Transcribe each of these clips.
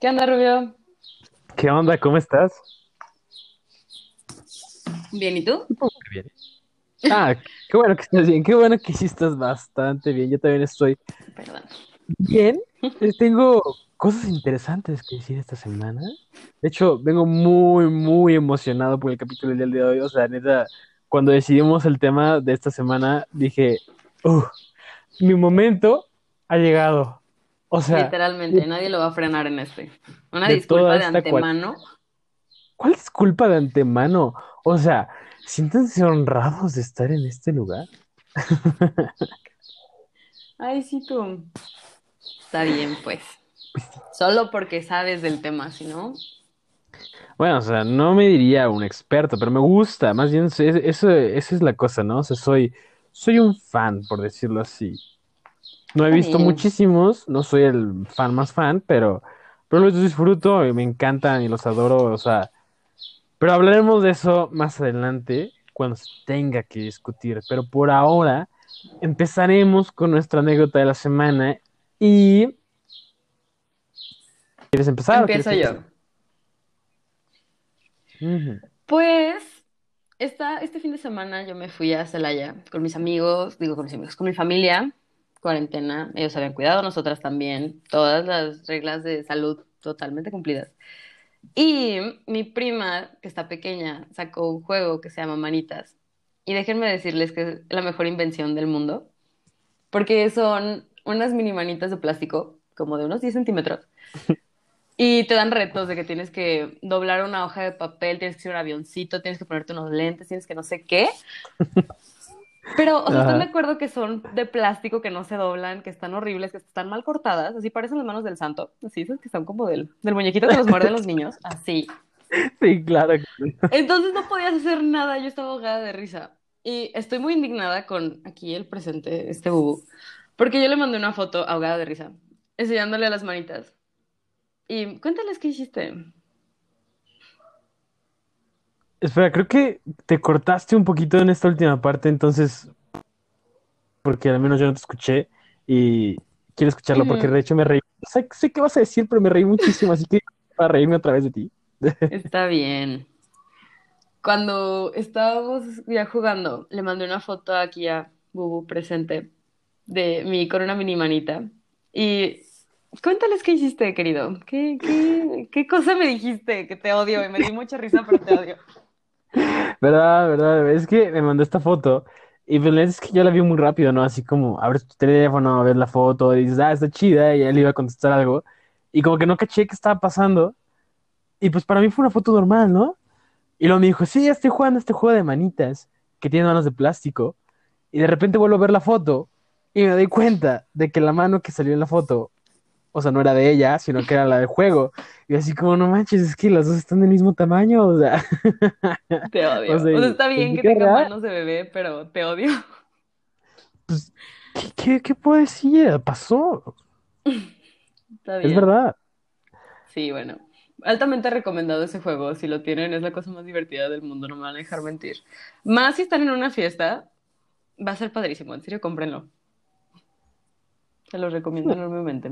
¿Qué onda, Rubio? ¿Qué onda? ¿Cómo estás? Bien, ¿y tú? Bien. Ah, qué bueno que estás bien, qué bueno que sí estás bastante bien. Yo también estoy Perdón. bien. Eh, Tengo cosas interesantes que decir esta semana. De hecho, vengo muy, muy emocionado por el capítulo del día de hoy. O sea, neta, cuando decidimos el tema de esta semana, dije, "Uf, mi momento ha llegado. O sea, Literalmente, nadie lo va a frenar en este. Una de disculpa de cual- antemano. ¿cuál es culpa de antemano? O sea, siéntanse honrados de estar en este lugar. Ay, sí, tú. Está bien, pues. Solo porque sabes del tema, si no. Bueno, o sea, no me diría un experto, pero me gusta, más bien eso, eso, es la cosa, ¿no? O sea, soy, soy un fan, por decirlo así. No he visto muchísimos, no soy el fan más fan, pero, pero los disfruto y me encantan y los adoro, o sea, pero hablaremos de eso más adelante, cuando se tenga que discutir, pero por ahora empezaremos con nuestra anécdota de la semana y... ¿Quieres empezar? quieres Empiezo que yo. Pues, esta, este fin de semana yo me fui a Celaya con mis amigos, digo con mis amigos, con mi familia, cuarentena, ellos habían cuidado, nosotras también, todas las reglas de salud totalmente cumplidas. Y mi prima, que está pequeña, sacó un juego que se llama Manitas. Y déjenme decirles que es la mejor invención del mundo, porque son unas mini manitas de plástico, como de unos 10 centímetros, y te dan retos de que tienes que doblar una hoja de papel, tienes que hacer un avioncito, tienes que ponerte unos lentes, tienes que no sé qué. Pero, o sea, ¿están de acuerdo que son de plástico, que no se doblan, que están horribles, que están mal cortadas? Así parecen las manos del santo. Así, esas que están como del, del muñequito que los muerden los niños. Así. Sí, claro. Entonces no podías hacer nada, yo estaba ahogada de risa. Y estoy muy indignada con aquí el presente, este bubu, porque yo le mandé una foto ahogada de risa, enseñándole las manitas. Y cuéntales qué hiciste. Espera, creo que te cortaste un poquito en esta última parte, entonces, porque al menos yo no te escuché y quiero escucharlo porque de hecho me reí. Sé, sé qué vas a decir, pero me reí muchísimo, así que para reírme otra vez de ti. Está bien. Cuando estábamos ya jugando, le mandé una foto aquí a Bubu presente de mí con una mini manita. Y cuéntales qué hiciste, querido. ¿Qué, qué, qué cosa me dijiste? Que te odio y me di mucha risa, pero te odio. ¿Verdad, verdad? Es que me mandó esta foto y pues es que yo la vi muy rápido, ¿no? Así como abres tu teléfono, ves la foto y dices, ah, está chida, y él iba a contestar algo y como que no caché qué estaba pasando y pues para mí fue una foto normal, ¿no? Y luego me dijo, sí, estoy jugando este juego de manitas que tiene manos de plástico y de repente vuelvo a ver la foto y me doy cuenta de que la mano que salió en la foto, o sea, no era de ella, sino que era la del juego. Y así como, no manches, es que las dos están del mismo tamaño, o sea, Te odio. o sea, O sea, está bien que tenga manos de bebé, pero te odio. pues, ¿qué, qué, qué poesía pasó? Está Es bien. verdad. Sí, bueno. Altamente recomendado ese juego. Si lo tienen, es la cosa más divertida del mundo, no me van a dejar mentir. Más si están en una fiesta, va a ser padrísimo. En serio, cómprenlo. Se los recomiendo enormemente.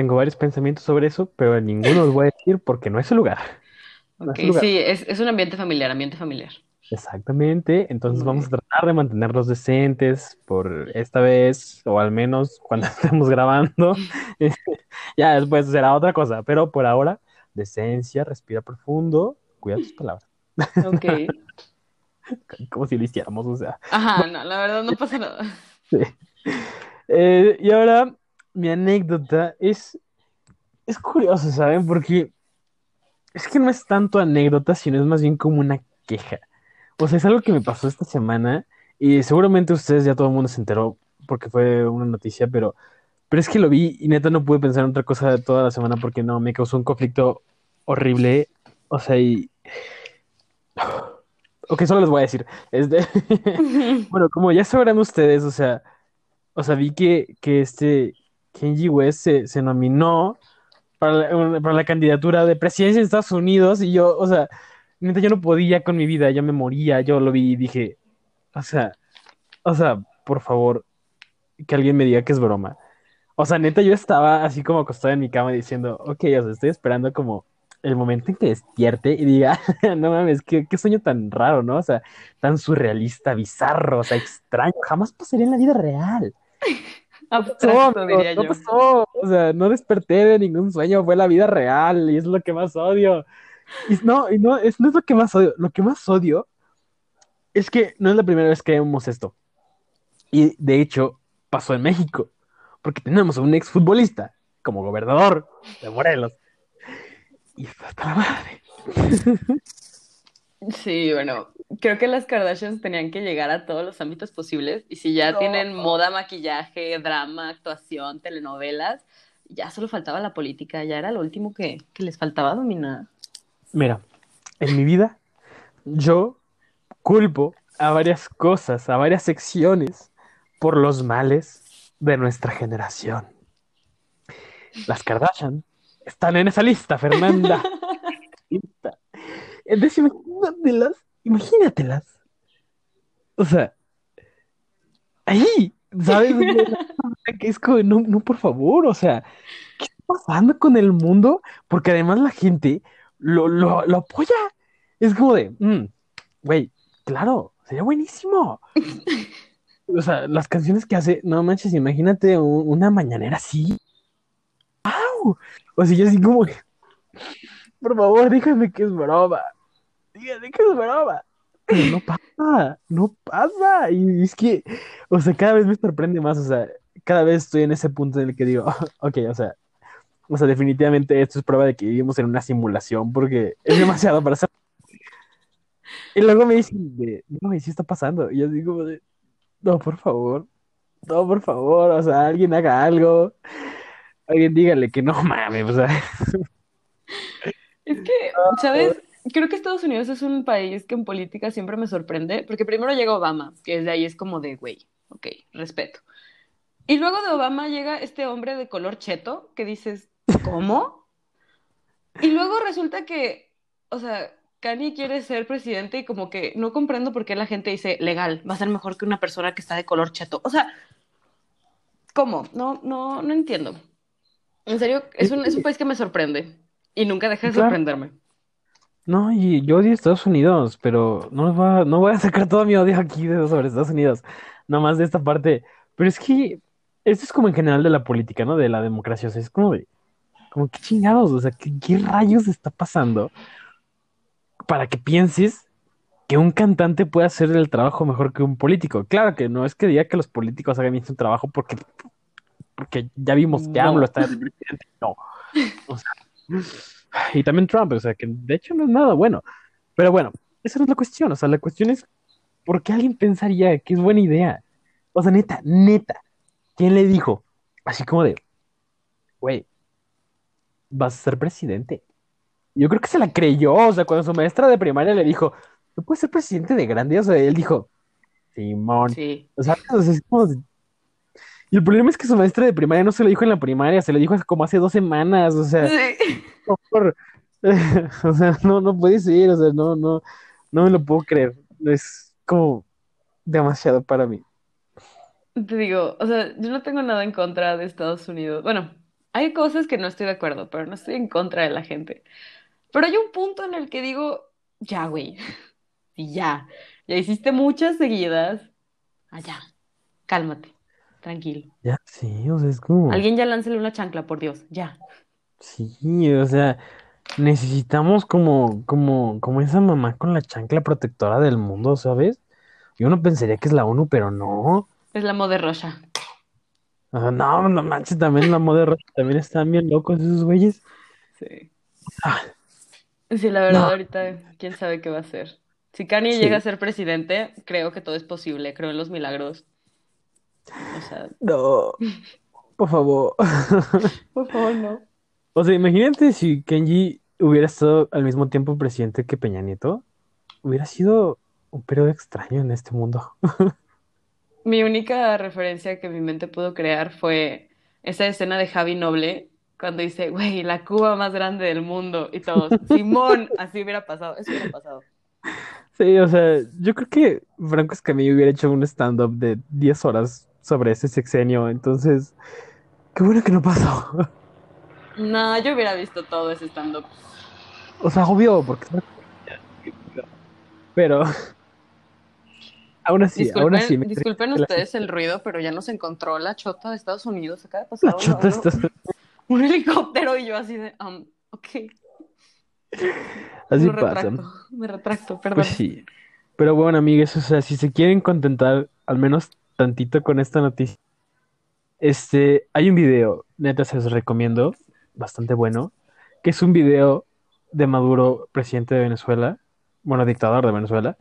Tengo varios pensamientos sobre eso, pero ninguno los voy a decir porque no es el lugar. No Ok, es el lugar. sí, es, es un ambiente familiar, ambiente familiar. Exactamente, entonces vamos a tratar de mantenerlos decentes por esta vez, o al menos cuando estemos grabando. Ya después será otra cosa, pero por ahora, decencia, respira profundo, cuida tus palabras, Ok. como si lo hiciéramos, o sea. Ajá, no, la verdad no pasa nada. Sí. Eh, y ahora, mi anécdota es, es curioso, ¿saben? Porque es que no es tanto anécdota, sino es más bien como una queja. O sea, es algo que me pasó esta semana y seguramente ustedes ya todo el mundo se enteró porque fue una noticia, pero, pero es que lo vi y neta no pude pensar en otra cosa toda la semana porque no, me causó un conflicto horrible. O sea, y... Ok, solo les voy a decir. Este... Bueno, como ya sabrán ustedes, o sea, o sea, vi que, que este Kenji West se, nominó para la, para la candidatura de presidencia de Estados Unidos y yo, o sea, neta, yo no podía con mi vida, yo me moría, yo lo vi y dije, o sea, o sea, por favor, que alguien me diga que es broma. O sea, neta, yo estaba así como acostado en mi cama diciendo, ok, o sea, estoy esperando como el momento en que despierte y diga, no mames, qué, qué sueño tan raro, ¿no? O sea, tan surrealista, bizarro, o sea, extraño, jamás pasaría en la vida real. Abstracto, No, diría no yo. pasó, o sea, no desperté de ningún sueño, fue la vida real y es lo que más odio. Y no, y no, es, no es lo que más odio, lo que más odio es que no es la primera vez que vemos esto. Y de hecho, pasó en México, porque tenemos a un exfutbolista como gobernador de Morelos. Y está hasta la madre. Sí, bueno, creo que las Kardashians tenían que llegar a todos los ámbitos posibles y si ya No. tienen moda, maquillaje, drama, actuación, telenovelas, ya solo faltaba la política, ya era lo último que, que les faltaba dominar. Mira, en mi vida, yo culpo a varias cosas, a varias secciones, por los males de nuestra generación. Las Kardashian están en esa lista, Fernanda. Lista. Entonces, imagínatelas, imagínatelas. O sea, ahí, ¿sabes? Que es como, no, no, por favor, o sea, ¿qué está pasando con el mundo? Porque además la gente lo, lo, lo apoya. Es como de, mm, güey, claro, sería buenísimo. O sea, las canciones que hace, no manches, imagínate un- una mañanera así. ¡Wow! O sea, yo así como, por favor, díganme que es broma. Díganme que es broma. Pero no pasa, no pasa. Y es que, o sea, cada vez me sorprende más, o sea, cada vez estoy en ese punto en el que digo, ok, o sea, o sea, definitivamente esto es prueba de que vivimos en una simulación porque es demasiado para ser. Y luego me dicen, de, no, y sí está pasando. Y yo digo, de, no, por favor, no, por favor, o sea, alguien haga algo. Alguien dígale que no mames, o sea, Es que, ¿sabes? Creo que Estados Unidos es un país que en política siempre me sorprende, porque primero llega Obama, que desde ahí es como de, güey, ok, respeto. Y luego de Obama llega este hombre de color cheto, que dices, ¿cómo? Y luego resulta que, o sea, Kanye quiere ser presidente y como que no comprendo por qué la gente dice, legal, va a ser mejor que una persona que está de color cheto. O sea, ¿cómo? No, no, no entiendo. En serio, es un, es un país que me sorprende y nunca deja de sorprenderme. No, y yo odio Estados Unidos, pero no, les voy a- no voy a sacar todo mi odio aquí de, sobre Estados Unidos, nada más de esta parte. Pero es que esto es como en general de la política, ¿no? De la democracia, o sea, es como de, como qué chingados, o sea, ¿qué, qué rayos está pasando para que pienses que un cantante puede hacer el trabajo mejor que un político? Claro que no es que diga que los políticos hagan bien su trabajo porque, porque ya vimos que No. AMLO está de presidente, no. O sea, y también Trump, o sea, que de hecho no es nada bueno. Pero bueno, esa no es la cuestión, o sea, la cuestión es, ¿por qué alguien pensaría que es buena idea? O sea, neta, neta, ¿quién le dijo? Así como de, güey, vas a ser presidente. Yo creo que se la creyó, o sea, cuando su maestra de primaria le dijo, ¿tú puedes ser presidente de grande? O sea, él dijo, Simón. Sí. O sea, o sea, es como de- Y el problema es que su maestra de primaria no se lo dijo en la primaria, se lo dijo como hace dos semanas, o sea, Sí. por. O sea, no, no puede ser, o sea, no, no, no me lo puedo creer. Es como demasiado para mí. Te digo, o sea, yo no tengo nada en contra de Estados Unidos. Bueno, hay cosas que no estoy de acuerdo, pero no estoy en contra de la gente. Pero hay un punto en el que digo, ya, güey, y ya, ya hiciste muchas seguidas, allá, cálmate, tranquilo. Ya, sí, o sea, es como, Alguien ya láncele una chancla, por Dios, ya. sí, o sea, necesitamos como, como, como esa mamá con la chancla protectora del mundo, ¿sabes? Yo no pensaría que es la ONU, pero no. Es la. O sea, no, no manches, también la moda roja, también están bien locos esos güeyes. Sí. Ah. Sí, la verdad, No. ahorita, quién sabe qué va a hacer. Si Kanye Sí. llega a ser presidente, creo que todo es posible, creo en los milagros. O sea, No, por favor. por favor, no. O sea, imagínate si Kenji hubiera estado al mismo tiempo presidente que Peña Nieto. Hubiera sido un periodo extraño en este mundo. Mi única referencia que mi mente pudo crear fue esa escena de Javi Noble cuando dice, güey, la Cuba más grande del mundo y todos, Simón, así hubiera pasado, eso hubiera pasado. Sí, o sea, yo creo que Franco Escamillo hubiera hecho un stand-up de 10 horas sobre ese sexenio. Entonces, Qué bueno que no pasó. No, yo hubiera visto todo ese stand-up. O sea, obvio, porque... Pero... Aún así, Disculpen, aún así... me- disculpen ustedes el ruido, pero ya nos encontró la chota de Estados Unidos. Acaba de pasar La chota un, está- un helicóptero y yo así de, um, ok, Así me pasa. retracto, me retracto, perdón. Pues sí. Pero bueno, amigues, o sea, si se quieren contentar al menos tantito con esta noticia, este, hay un video, neta se los recomiendo, bastante bueno, que es un video de Maduro, presidente de Venezuela, bueno, dictador de Venezuela,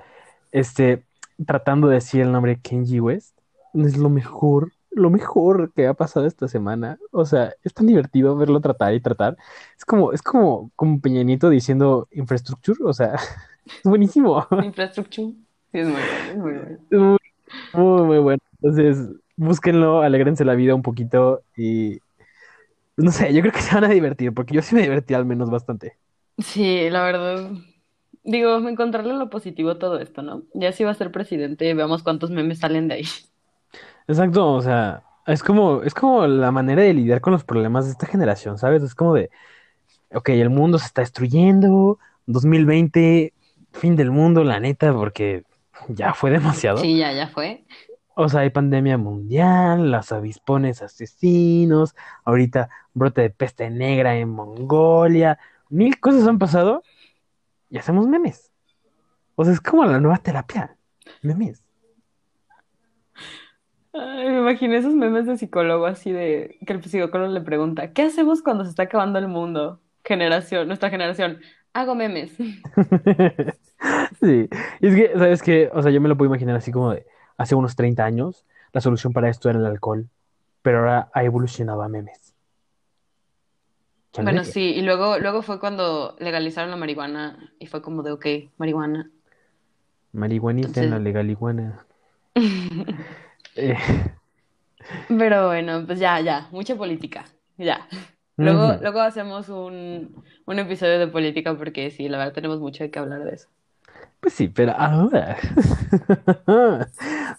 este, tratando de decir el nombre Kenji West. Es lo mejor, lo mejor que ha pasado esta semana. O sea, es tan divertido verlo tratar y tratar. Es como, es como, como Peñanito diciendo infrastructure, o sea, es buenísimo. Infrastructure. Sí, es muy bueno, es muy bueno. Es muy, muy, muy bueno. Entonces, búsquenlo, alégrense la vida un poquito y no sé, yo creo que se van a divertir, porque yo sí me divertí al menos bastante. Sí, la verdad. Digo, encontrarle lo positivo a todo esto, ¿no? Ya si va a ser presidente, veamos cuántos memes salen de ahí. Exacto, o sea, es como, es como la manera de lidiar con los problemas de esta generación, ¿sabes? Es como de, ok, el mundo se está destruyendo, 2020, fin del mundo, la neta, porque ya fue demasiado. Sí, ya, ya fue. O sea, hay pandemia mundial, los avispones asesinos, ahorita brote de peste negra en Mongolia, mil cosas han pasado y hacemos memes. O sea, es como la nueva terapia, memes. Ay, me imaginé esos memes de psicólogo así de que el psicólogo le pregunta, ¿qué hacemos cuando se está acabando el mundo? Generación, nuestra generación. Hago memes. Sí, y es que, ¿sabes qué? O sea, yo me lo puedo imaginar así como de hace unos 30 años, la solución para esto era el alcohol, pero ahora ha evolucionado a memes. ¿Quién lo Bueno, sí, y luego, luego fue cuando legalizaron la marihuana y fue como de, ok, marihuana. Marihuanita en la legaliguana. Eh, Pero bueno, pues ya, ya, mucha política, ya. Luego, luego hacemos un, un episodio de política porque sí, la verdad tenemos mucho de qué hablar de eso. Pues sí, pero ahora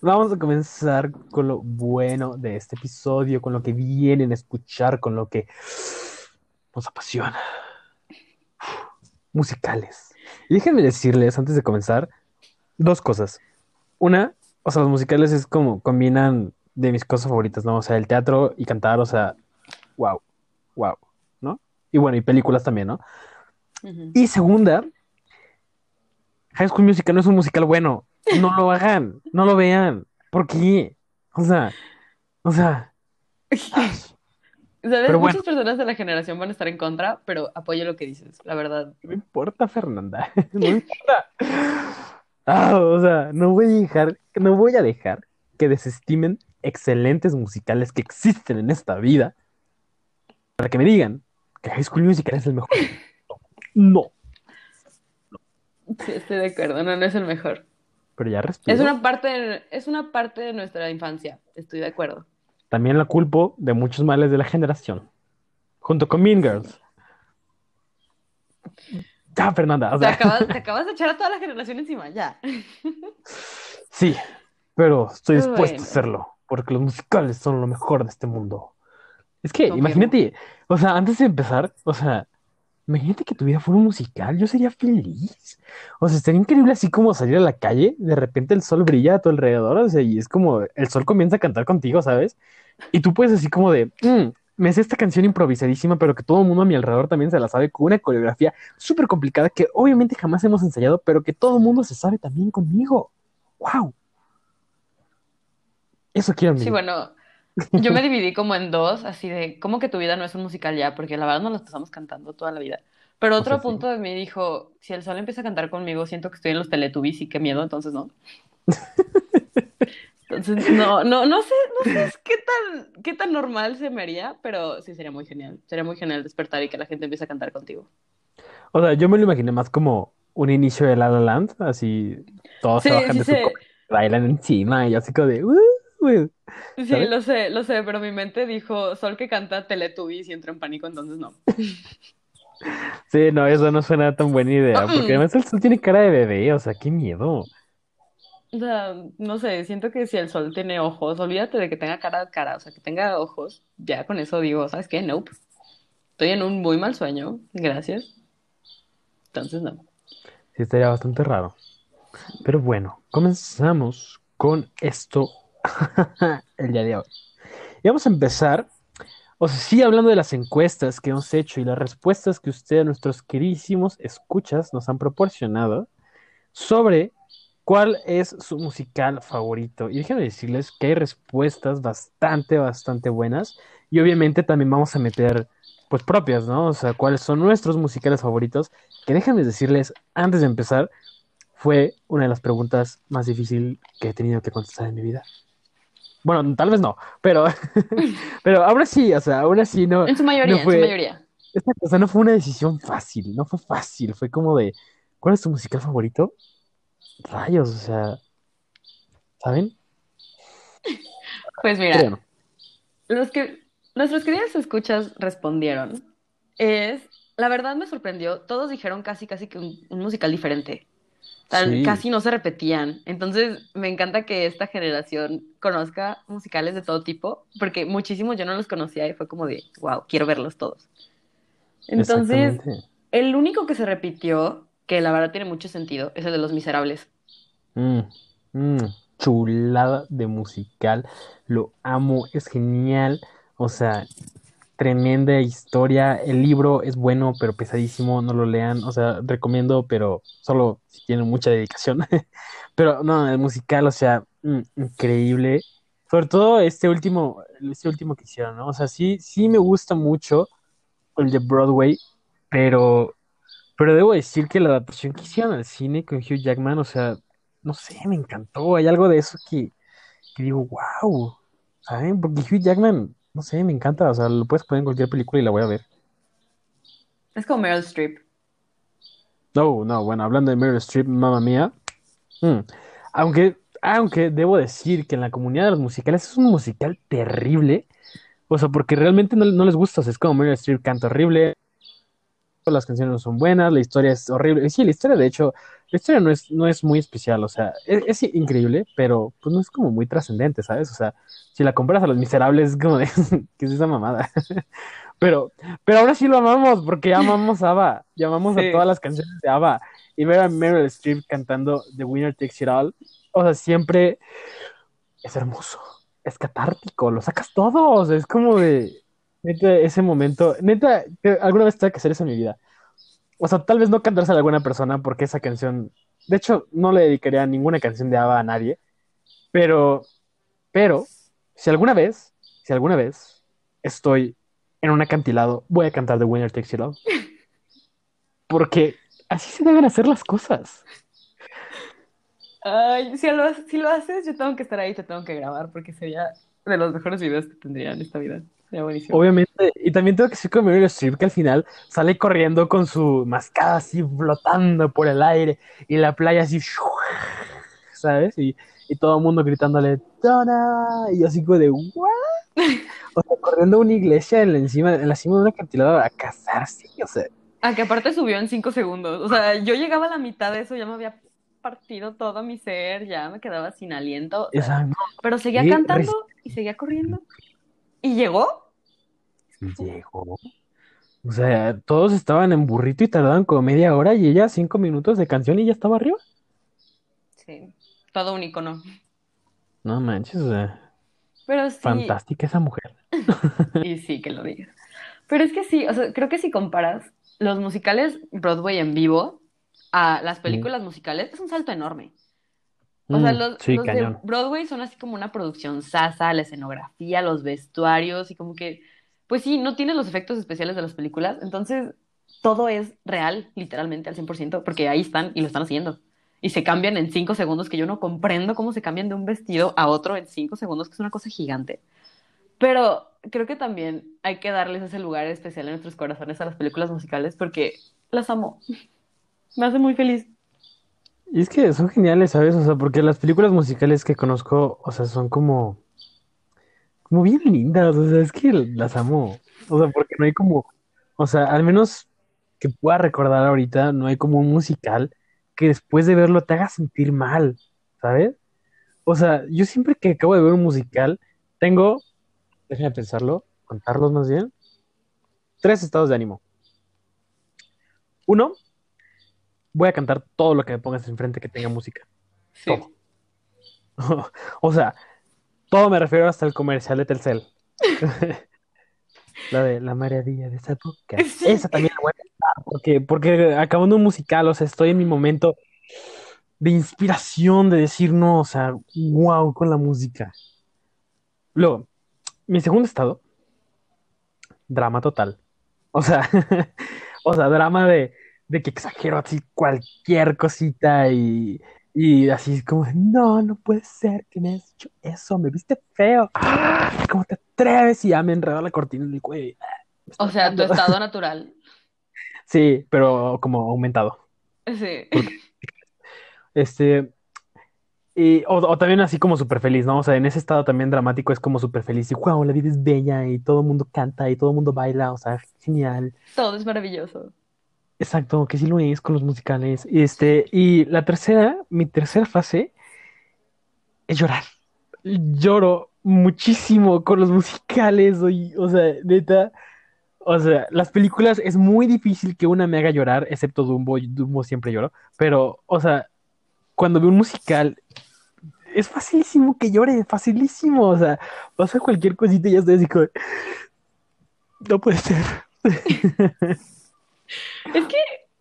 vamos a comenzar con lo bueno de este episodio, con lo que vienen a escuchar, con lo que nos apasiona. Musicales. Y déjenme decirles, antes de comenzar, dos cosas. Una, o sea, los musicales es como combinan de mis cosas favoritas, ¿no? O sea, el teatro y cantar, o sea, wow, wow, ¿no? Y bueno, y películas también, ¿no? Ujú. Y segunda, High School Musical no es un musical bueno. No lo hagan, no lo vean. ¿Por qué? O sea, o sea, ¿Sabes? Pero bueno. Muchas personas de la generación van a estar en contra, pero apoyo lo que dices, la verdad. no importa, Fernanda. No importa. Ah, o sea, no voy a dejar, no voy a dejar que desestimen excelentes musicales que existen en esta vida para que me digan que High School Musical es el mejor. No, Sí, estoy de acuerdo, no, no es el mejor. pero ya respiro. Es una parte, de- es una parte de nuestra infancia, estoy de acuerdo. También la culpo de muchos males de la generación, junto con Mean Girls. Ya, Fernanda, o Te sea, acabas, te acabas de echar a toda la generación encima, ya. sí, pero estoy dispuesto Bueno. a hacerlo, porque los musicales son lo mejor de este mundo. Es que, imagínate, o sea, antes de empezar, o sea, imagínate que tu vida fuera un musical, yo sería feliz. O sea, sería increíble así como salir a la calle, de repente el sol brilla a tu alrededor, o sea, y es como el sol comienza a cantar contigo, ¿sabes? Y tú puedes así como de, "Mm, me sé esta canción improvisadísima, pero que todo el mundo a mi alrededor también se la sabe con una coreografía súper complicada que obviamente jamás hemos ensayado, pero que todo el mundo se sabe también conmigo. ¡Wow! Eso quiero Sí, bueno, yo me dividí como en dos, así de, ¿cómo que tu vida no es un musical ya? Porque la verdad nos lo pasamos cantando toda la vida. Pero O otro sí. punto de mí dijo, si el sol empieza a cantar conmigo, siento que estoy en los Teletubbies y qué miedo, entonces no. Entonces, no, no, no sé, no sé qué tan, qué tan normal se me haría, pero sí sería muy genial. Sería muy genial despertar y que la gente empiece a cantar contigo. O sea, yo me lo imaginé más como un inicio de La La Land, así todos se Sí, bajan sí de su bailan encima y así como de "Uh, uh". Sí, ¿Sabes? lo sé, lo sé, pero mi mente dijo, Sol que canta Teletubbies y entro en pánico, entonces no. Sí, no, eso no suena tan buena idea, porque Mm. además el sol tiene cara de bebé, o sea, qué miedo. O sea, no sé, siento que si el sol tiene ojos, olvídate de que tenga cara a cara, o sea, que tenga ojos, ya con eso digo, ¿sabes qué? Nope. Estoy en un muy mal sueño, gracias. Entonces, no. Sí, estaría bastante raro. Pero bueno, comenzamos con esto el día de hoy. Y vamos a empezar, o sea, sí, hablando de las encuestas que hemos hecho y las respuestas que ustedes, nuestros queridísimos escuchas, nos han proporcionado sobre cuál es su musical favorito. Y déjenme decirles que hay respuestas bastante, bastante buenas. Y obviamente también vamos a meter, pues, propias, ¿no? O sea, cuáles son nuestros musicales favoritos. Que déjenme decirles, antes de empezar, fue una de las preguntas más difíciles que he tenido que contestar en mi vida. Bueno, tal vez no, pero, pero aún así, o sea, aún así no, En su mayoría, no en su fue, mayoría. esta cosa no fue una decisión fácil, no fue fácil, fue como de, ¿cuál es tu musical favorito? Rayos, o sea, ¿saben? Pues mira, Créanme. los que nuestros queridos escuchas respondieron es, la verdad me sorprendió, todos dijeron casi, casi que un, un musical diferente. Sí, casi no se repetían. Entonces, me encanta que esta generación conozca musicales de todo tipo, porque muchísimos yo no los conocía y fue como de, wow, quiero verlos todos. Entonces, el único que se repitió, que la verdad tiene mucho sentido, es el de Los Miserables. Mm, mm, chulada de musical, lo amo, es genial, o sea, tremenda historia, el libro es bueno, pero pesadísimo, no lo lean, o sea, recomiendo, pero solo si tienen mucha dedicación, pero no, el musical, o sea, mm, increíble, sobre todo este último, este último que hicieron, ¿no? O sea, sí, sí me gusta mucho el de Broadway, pero... Pero debo decir que la adaptación que hicieron al cine con Hugh Jackman, o sea, no sé, me encantó. Hay algo de eso que, que digo, wow, ¿saben? Porque Hugh Jackman, no sé, me encanta. O sea, lo puedes poner en cualquier película y la voy a ver. Es como Meryl Streep. No, no, bueno, hablando de Meryl Streep, mamma mía. mm, Aunque, aunque debo decir que en la comunidad de los musicales es un musical terrible. O sea, porque realmente no, no les gusta. O sea, es como Meryl Streep canta horrible. las canciones no son buenas, la historia es horrible. Sí, la historia, de hecho, la historia no es, no es muy especial, o sea, es, es increíble, pero pues no es como muy trascendente, ¿sabes? O sea, si la comparas a Los Miserables, es como de, ¿qué es esa mamada? Pero, pero ahora sí lo amamos, porque amamos a ABBA, y amamos a Sí. todas las canciones de ABBA, y ver a Meryl Streep cantando The Winner Takes It All, o sea, siempre es hermoso, es catártico, lo sacas todo, o sea, es como de, neta, ese momento, neta, alguna vez tengo que hacer eso en mi vida. O sea, tal vez no cantársela a alguna persona porque esa canción, de hecho, no le dedicaría ninguna canción de ABBA a nadie, pero, pero, si alguna vez, si alguna vez estoy en un acantilado, voy a cantar The Winner Takes It All. Porque así se deben hacer las cosas. Ay, si lo, si lo haces, yo tengo que estar ahí, te tengo que grabar, porque sería de los mejores videos que tendría en esta vida. Sería buenísimo. Obviamente, y también tengo que decir con Meryl Streep que al final sale corriendo con su mascada así flotando por el aire y la playa así, ¿sabes? Y, y todo el mundo gritándole, Donna, y yo así como de, ¿what? O sea, corriendo a una iglesia en la, encima, en la cima de un acantilado a casarse, o sea, Ah, que aparte subió en cinco segundos. O sea, yo llegaba a la mitad de eso, ya me había partido todo mi ser, ya me quedaba sin aliento. o sea, pero seguía cantando y seguía corriendo. ¿Y llegó? llegó. O sea, todos estaban en burrito y tardaban como media hora y ella cinco minutos de canción y ya estaba arriba. Sí, todo un icono. No manches, o sea, Pero sí, fantástica esa mujer. y sí, que lo digas. Pero es que sí, o sea, creo que si comparas los musicales Broadway en vivo a las películas musicales, es un salto enorme. O sea, Mm, los, sí, los de. Broadway son así como una producción sasa, la escenografía, los vestuarios y como que, pues sí, no tienen los efectos especiales de las películas, entonces todo es real, literalmente al 100%, porque ahí están y lo están haciendo. Y se cambian en cinco segundos, que yo no comprendo cómo se cambian de un vestido a otro en cinco segundos, que es una cosa gigante. Pero creo que también hay que darles ese lugar especial en nuestros corazones a las películas musicales porque las amo. Me hace muy feliz. Y es que son geniales, ¿sabes? O sea, porque las películas musicales que conozco, o sea, son como, como bien lindas, o sea, es que las amo. O sea, porque no hay como, o sea, al menos que pueda recordar ahorita, no hay como un musical que después de verlo te haga sentir mal, ¿sabes? O sea, yo siempre que acabo de ver un musical, tengo, déjame pensarlo, contarlos más bien, tres estados de ánimo. Uno, voy a cantar todo lo que me pongas enfrente que tenga música. Sí. Todo. O sea, todo me refiero hasta el comercial de Telcel. La de la maravilla de esa boca. Sí. Esa también la voy a cantar porque, porque acabando un musical, o sea, estoy en mi momento de inspiración, de decir no, o sea, wow con la música. Luego, mi segundo estado, drama total. O sea, o sea, drama de, de que exagero así cualquier cosita y, y así como, no, no puede ser que me has hecho eso, me viste feo. ¡Ah! ¿Cómo te atreves? Y ya me enredó la cortina en el cuello. Está O sea, tu estado natural. Sí, pero como aumentado. Sí. Este, y, o, o también así como súper feliz, ¿no? O sea, en ese estado también dramático es como súper feliz y wow, la vida es bella y todo el mundo canta y todo el mundo baila, o sea, genial. Todo es maravilloso. Exacto, que sí lo es con los musicales. Este, y la tercera, mi tercera fase es llorar. Lloro muchísimo con los musicales, oy- o sea, neta. O sea, las películas es muy difícil que una me haga llorar, excepto Dumbo, Dumbo siempre lloro, pero, o sea, cuando veo un musical, es facilísimo que llore, facilísimo, o sea, pasa cualquier cosita y ya estoy así como, no puede ser. Es que,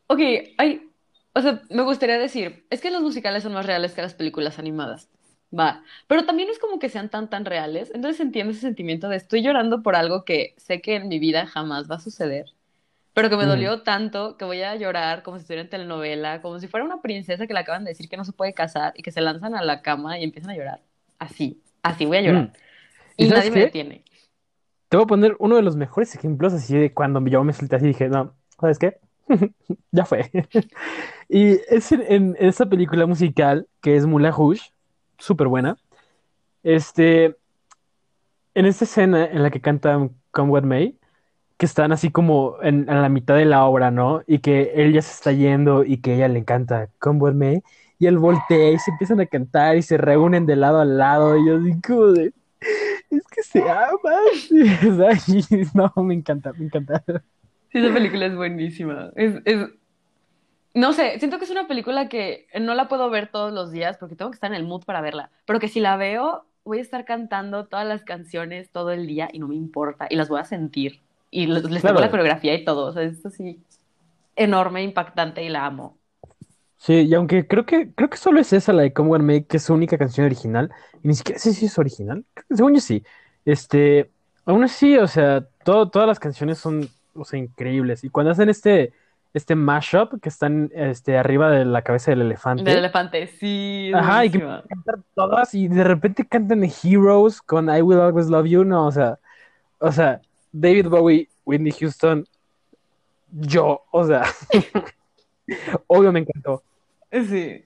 ok, hay, o sea, me gustaría decir, es que los musicales son más reales que las películas animadas. Va, pero también es como que sean tan tan reales, entonces entiendo ese sentimiento de estoy llorando por algo que sé que en mi vida jamás va a suceder, pero que me Mm, dolió tanto que voy a llorar como si estuviera en telenovela, como si fuera una princesa que le acaban de decir que no se puede casar y que se lanzan a la cama y empiezan a llorar. Así, así voy a mm. llorar. ¿Y Y nadie me detiene. Te voy a poner uno de los mejores ejemplos así de cuando yo me solté así y dije, no, ¿sabes qué? Ya fue. Y es en, en esa película musical que es Moulin Rouge, súper buena. Este, en esta escena en la que cantan Come What May, que están así como en, a la mitad de la obra, ¿no? Y que él ya se está yendo y que ella le encanta Come What May, y él voltea y se empiezan a cantar y se reúnen de lado a lado, y yo así como de, es que se aman. No, me encanta, me encanta. Sí, esa película es buenísima. Es, es, no sé, siento que es una película que no la puedo ver todos los días porque tengo que estar en el mood para verla, pero que si la veo voy a estar cantando todas las canciones todo el día y no me importa y las voy a sentir y les, les tengo la coreografía y todo, o sea, es así enorme, impactante y la amo. sí, y aunque creo que, creo que solo es esa la de Come What May, que es su única canción original, y ni siquiera sé si es original, según yo sí. Este, aún así, o sea, todo, todas las canciones son, o sea, increíbles. Y cuando hacen este, este mashup que están este, arriba de la cabeza del Del elefante, elefante, sí, ajá, y que cantan todas, y de repente cantan Heroes con I Will Always Love You, no, o sea, o sea, David Bowie, Whitney Houston, yo, o sea, obvio me encantó. Sí.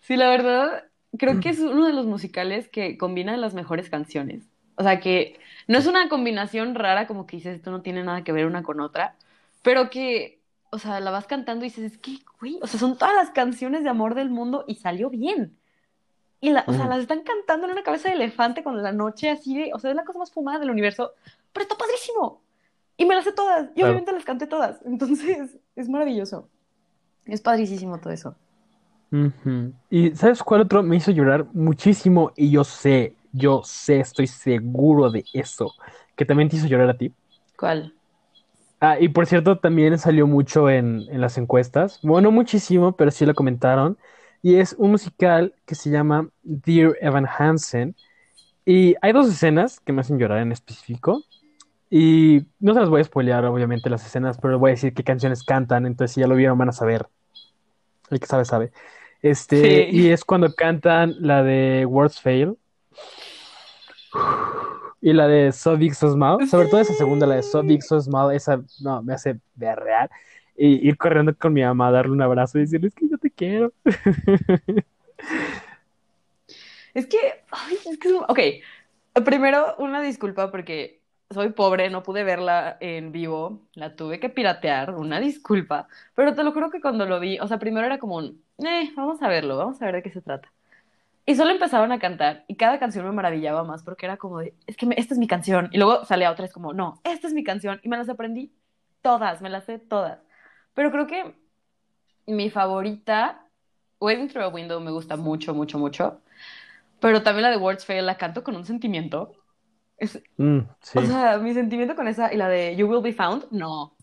Sí, la verdad, creo que es uno de los musicales que combina las mejores canciones. O sea, que no es una combinación rara como que dices, esto no tiene nada que ver una con otra, pero que, o sea, la vas cantando y dices, es que, güey, o sea, son todas las canciones de amor del mundo y salió bien. Y, la, o sea, Mm. las están cantando en una cabeza de elefante con la noche así de, o sea, es la cosa más fumada del universo, pero está padrísimo. Y me las sé todas, y Claro. obviamente las canté todas. Entonces, es maravilloso. Es padrísimo todo eso. ¿Y sabes cuál otro me hizo llorar muchísimo? Y yo sé, yo sé, estoy seguro de eso, que también te hizo llorar a ti. ¿Cuál? Ah, y por cierto, también salió mucho en, en las encuestas. Bueno, muchísimo, pero sí lo comentaron. Y es un musical que se llama Dear Evan Hansen. Y hay dos escenas que me hacen llorar en específico. Y no se las voy a spoilear, obviamente, las escenas, pero voy a decir qué canciones cantan. Entonces, si ya lo vieron, van a saber. El que sabe, sabe. Este, y Sí. es cuando cantan la de Words Fail y la de So Big So Small. Sobre todo esa segunda, la de So Big So Small, esa no, me hace berrear. Y ir corriendo con mi mamá darle un abrazo y decirle, es que yo te quiero. Es que, ay, es que, ok, primero una disculpa porque soy pobre, no pude verla en vivo, la tuve que piratear, una disculpa, pero te lo juro que cuando lo vi, o sea, primero era como un, eh, vamos a verlo, vamos a ver de qué se trata. Y solo empezaron a cantar y cada canción me maravillaba más porque era como de, es que me- esta es mi canción. Y luego salía otra, es como, no, esta es mi canción. Y me las aprendí todas, me las sé todas. Pero creo que mi favorita, Waving Through a Window, me gusta mucho, mucho, mucho. Pero también la de Words Fail la canto con un sentimiento. Es- Mm, sí. o sea, mi sentimiento con esa y la de You Will Be Found, no.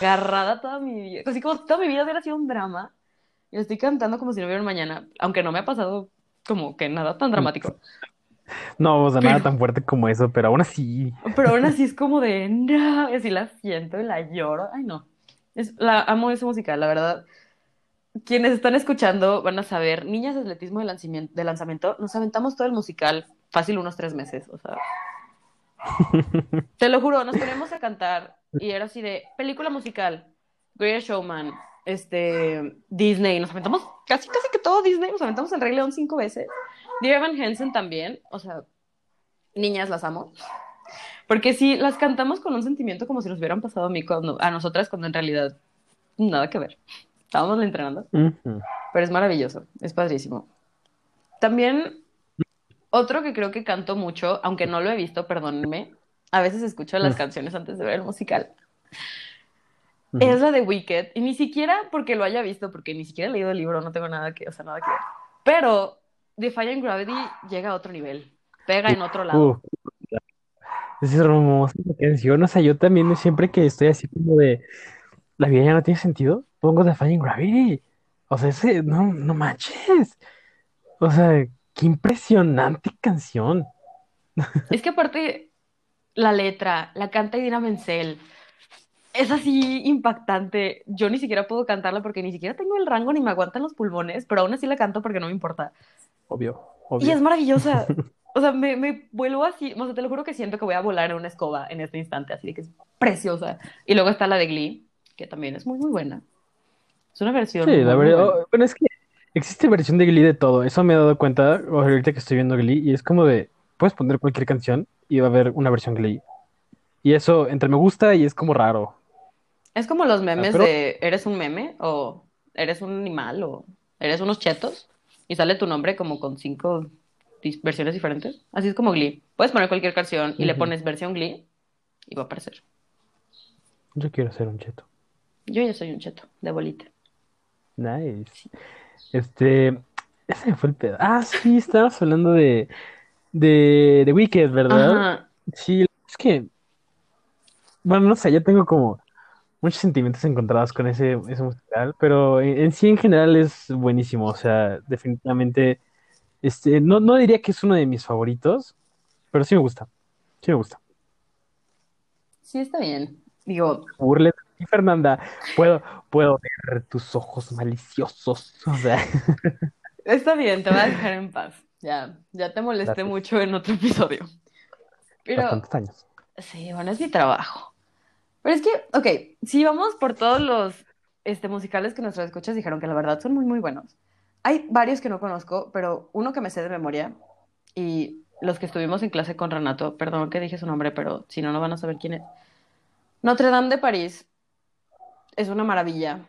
Agarrada toda mi vida. Así como toda mi vida hubiera sido un drama. Y estoy cantando como si no hubiera un mañana. Aunque no me ha pasado como que nada tan dramático. No, o sea, nada tan fuerte como eso, pero aún así. Pero aún así es como de no. Así la siento y la lloro. Ay, no. Es, la amo esa música, la verdad. Quienes están escuchando van a saber, niñas de atletismo de lanzamiento, de lanzamiento, nos aventamos todo el musical fácil unos tres meses, o sea. Te lo juro, nos ponemos a cantar y era así de película musical, Greatest Showman, este, Disney, nos aventamos casi casi que todo Disney, nos aventamos el Rey León cinco veces, Dear Evan Hansen también, o sea, niñas las amo, porque sí, las cantamos con un sentimiento como si nos hubieran pasado a mí cuando, a nosotras cuando en realidad nada que ver, estábamos entrenando. Ujú. Pero es maravilloso, es padrísimo. También, otro que creo que canto mucho, aunque no lo he visto, perdónenme, a veces escucho las Mm. canciones antes de ver el musical, Ujú. es la de Wicked, y ni siquiera porque lo haya visto, porque ni siquiera he leído el libro, no tengo nada que, o sea, nada que ver. Pero Defying Gravity llega a otro nivel, pega en otro lado. Uh, es hermosa esa canción. O sea, yo también siempre que estoy así como de la vida ya no tiene sentido, pongo Defying Gravity. O sea, ese, no, no manches. O sea, qué impresionante canción. Es que aparte, la letra, la canta Idina Menzel, es así impactante. Yo ni siquiera puedo cantarla porque ni siquiera tengo el rango ni me aguantan los pulmones, pero aún así la canto porque no me importa. Obvio, Y es maravillosa. O sea, me, me vuelvo así, o sea, te lo juro que siento que voy a volar en una escoba en este instante, así de que es preciosa. Y luego está la de Glee, que también es muy, muy buena. Es una versión Sí, la verdad. oh, Bueno, es que existe versión de Glee de todo. Eso me he dado cuenta ahorita que estoy viendo Glee. Y es como de, puedes poner cualquier canción y va a haber una versión Glee. Y eso entre me gusta y es como raro. Es como los memes pero- de ¿eres un meme? o ¿eres un animal? o ¿eres unos chetos? Y sale tu nombre como con cinco versiones diferentes. Así es como Glee. Puedes poner cualquier canción y le pones versión Glee y va a aparecer. Yo quiero ser un cheto. Yo ya soy un cheto de bolita. Nice. Este, ese fue el pedo. Ah, sí, estábamos hablando de, de, de Wicked, ¿verdad? Ajá. Sí, es que, bueno, no sé, yo tengo como muchos sentimientos encontrados con ese, ese musical, pero en, en sí en general es buenísimo, o sea, definitivamente, este, no, no diría que es uno de mis favoritos, pero sí me gusta, sí me gusta. Sí, está bien. Digo, Burles y Fernanda, puedo, puedo ver tus ojos maliciosos, o sea, está bien, te voy a dejar en paz. Ya, ya te molesté Gracias. mucho en otro episodio. Pero años. Sí, bueno, es mi trabajo. Pero es que, ok, si vamos por todos los este, musicales que nuestros escuchas dijeron que la verdad son muy, muy buenos. Hay varios que no conozco, pero uno que me sé de memoria y los que estuvimos en clase con Renato, perdón que dije su nombre, pero si no, no van a saber quién es. Notre Dame de París es una maravilla,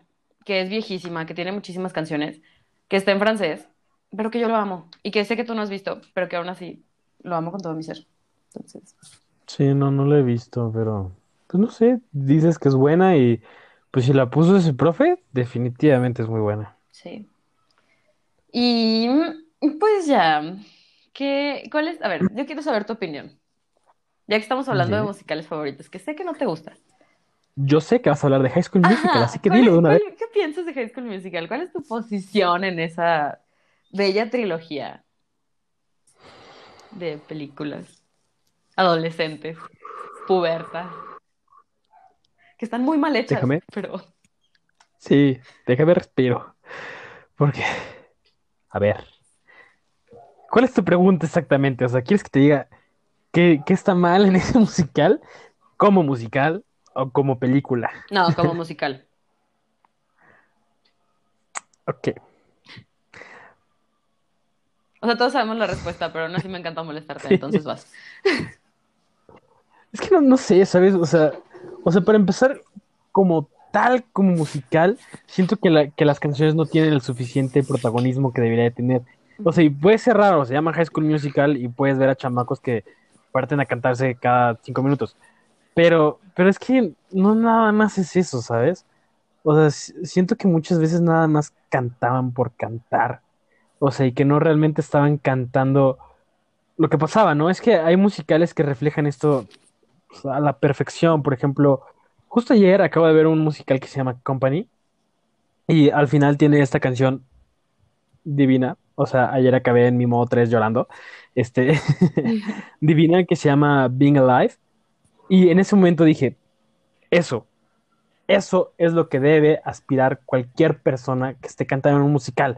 que es viejísima, que tiene muchísimas canciones, que está en francés, pero que yo lo amo y que sé que tú no has visto, pero que aún así lo amo con todo mi ser. Sí, no, no lo he visto, pero pues no sé, dices que es buena y pues si la puso ese profe, definitivamente es muy buena. Sí. Y mm, pues ya, ¿qué, cuál es? A ver, yo quiero saber tu opinión. Ya que estamos hablando de musicales favoritos, que sé que no te gusta. Yo sé que vas a hablar de High School Musical, Ajá, así que ¿cuál dilo de una vez. ¿qué piensas de High School Musical? ¿Cuál es tu posición en esa bella trilogía de películas adolescentes, pubertas, que están muy mal hechas, Déjame. pero Sí, déjame respiro. Porque, a ver, ¿cuál es tu pregunta exactamente? O sea, ¿quieres que te diga qué, qué está mal en ese musical? ¿Como musical o como película? no, como musical. Ok. O sea, todos sabemos la respuesta, pero aún así me encanta molestarte, Sí. entonces vas. Es que no, no sé, ¿sabes? O sea, o sea, para empezar, como tal, como musical, siento que, la- que las canciones no tienen el suficiente protagonismo que debería de tener. O sea, y puede ser raro, se llama High School Musical y puedes ver a chamacos que parten a cantarse cada cinco minutos. Pero, pero es que no nada más es eso, ¿sabes? O sea, siento que muchas veces nada más cantaban por cantar. O sea, y que no realmente estaban cantando lo que pasaba, ¿no? Es que hay musicales que reflejan esto a la perfección. Por ejemplo, justo ayer acabo de ver un musical que se llama Company. Y al final tiene esta canción divina. O sea, ayer acabé en mi modo 3 llorando. Este, divina que se llama Being Alive. Y en ese momento dije, eso, eso es lo que debe aspirar cualquier persona que esté cantando en un musical.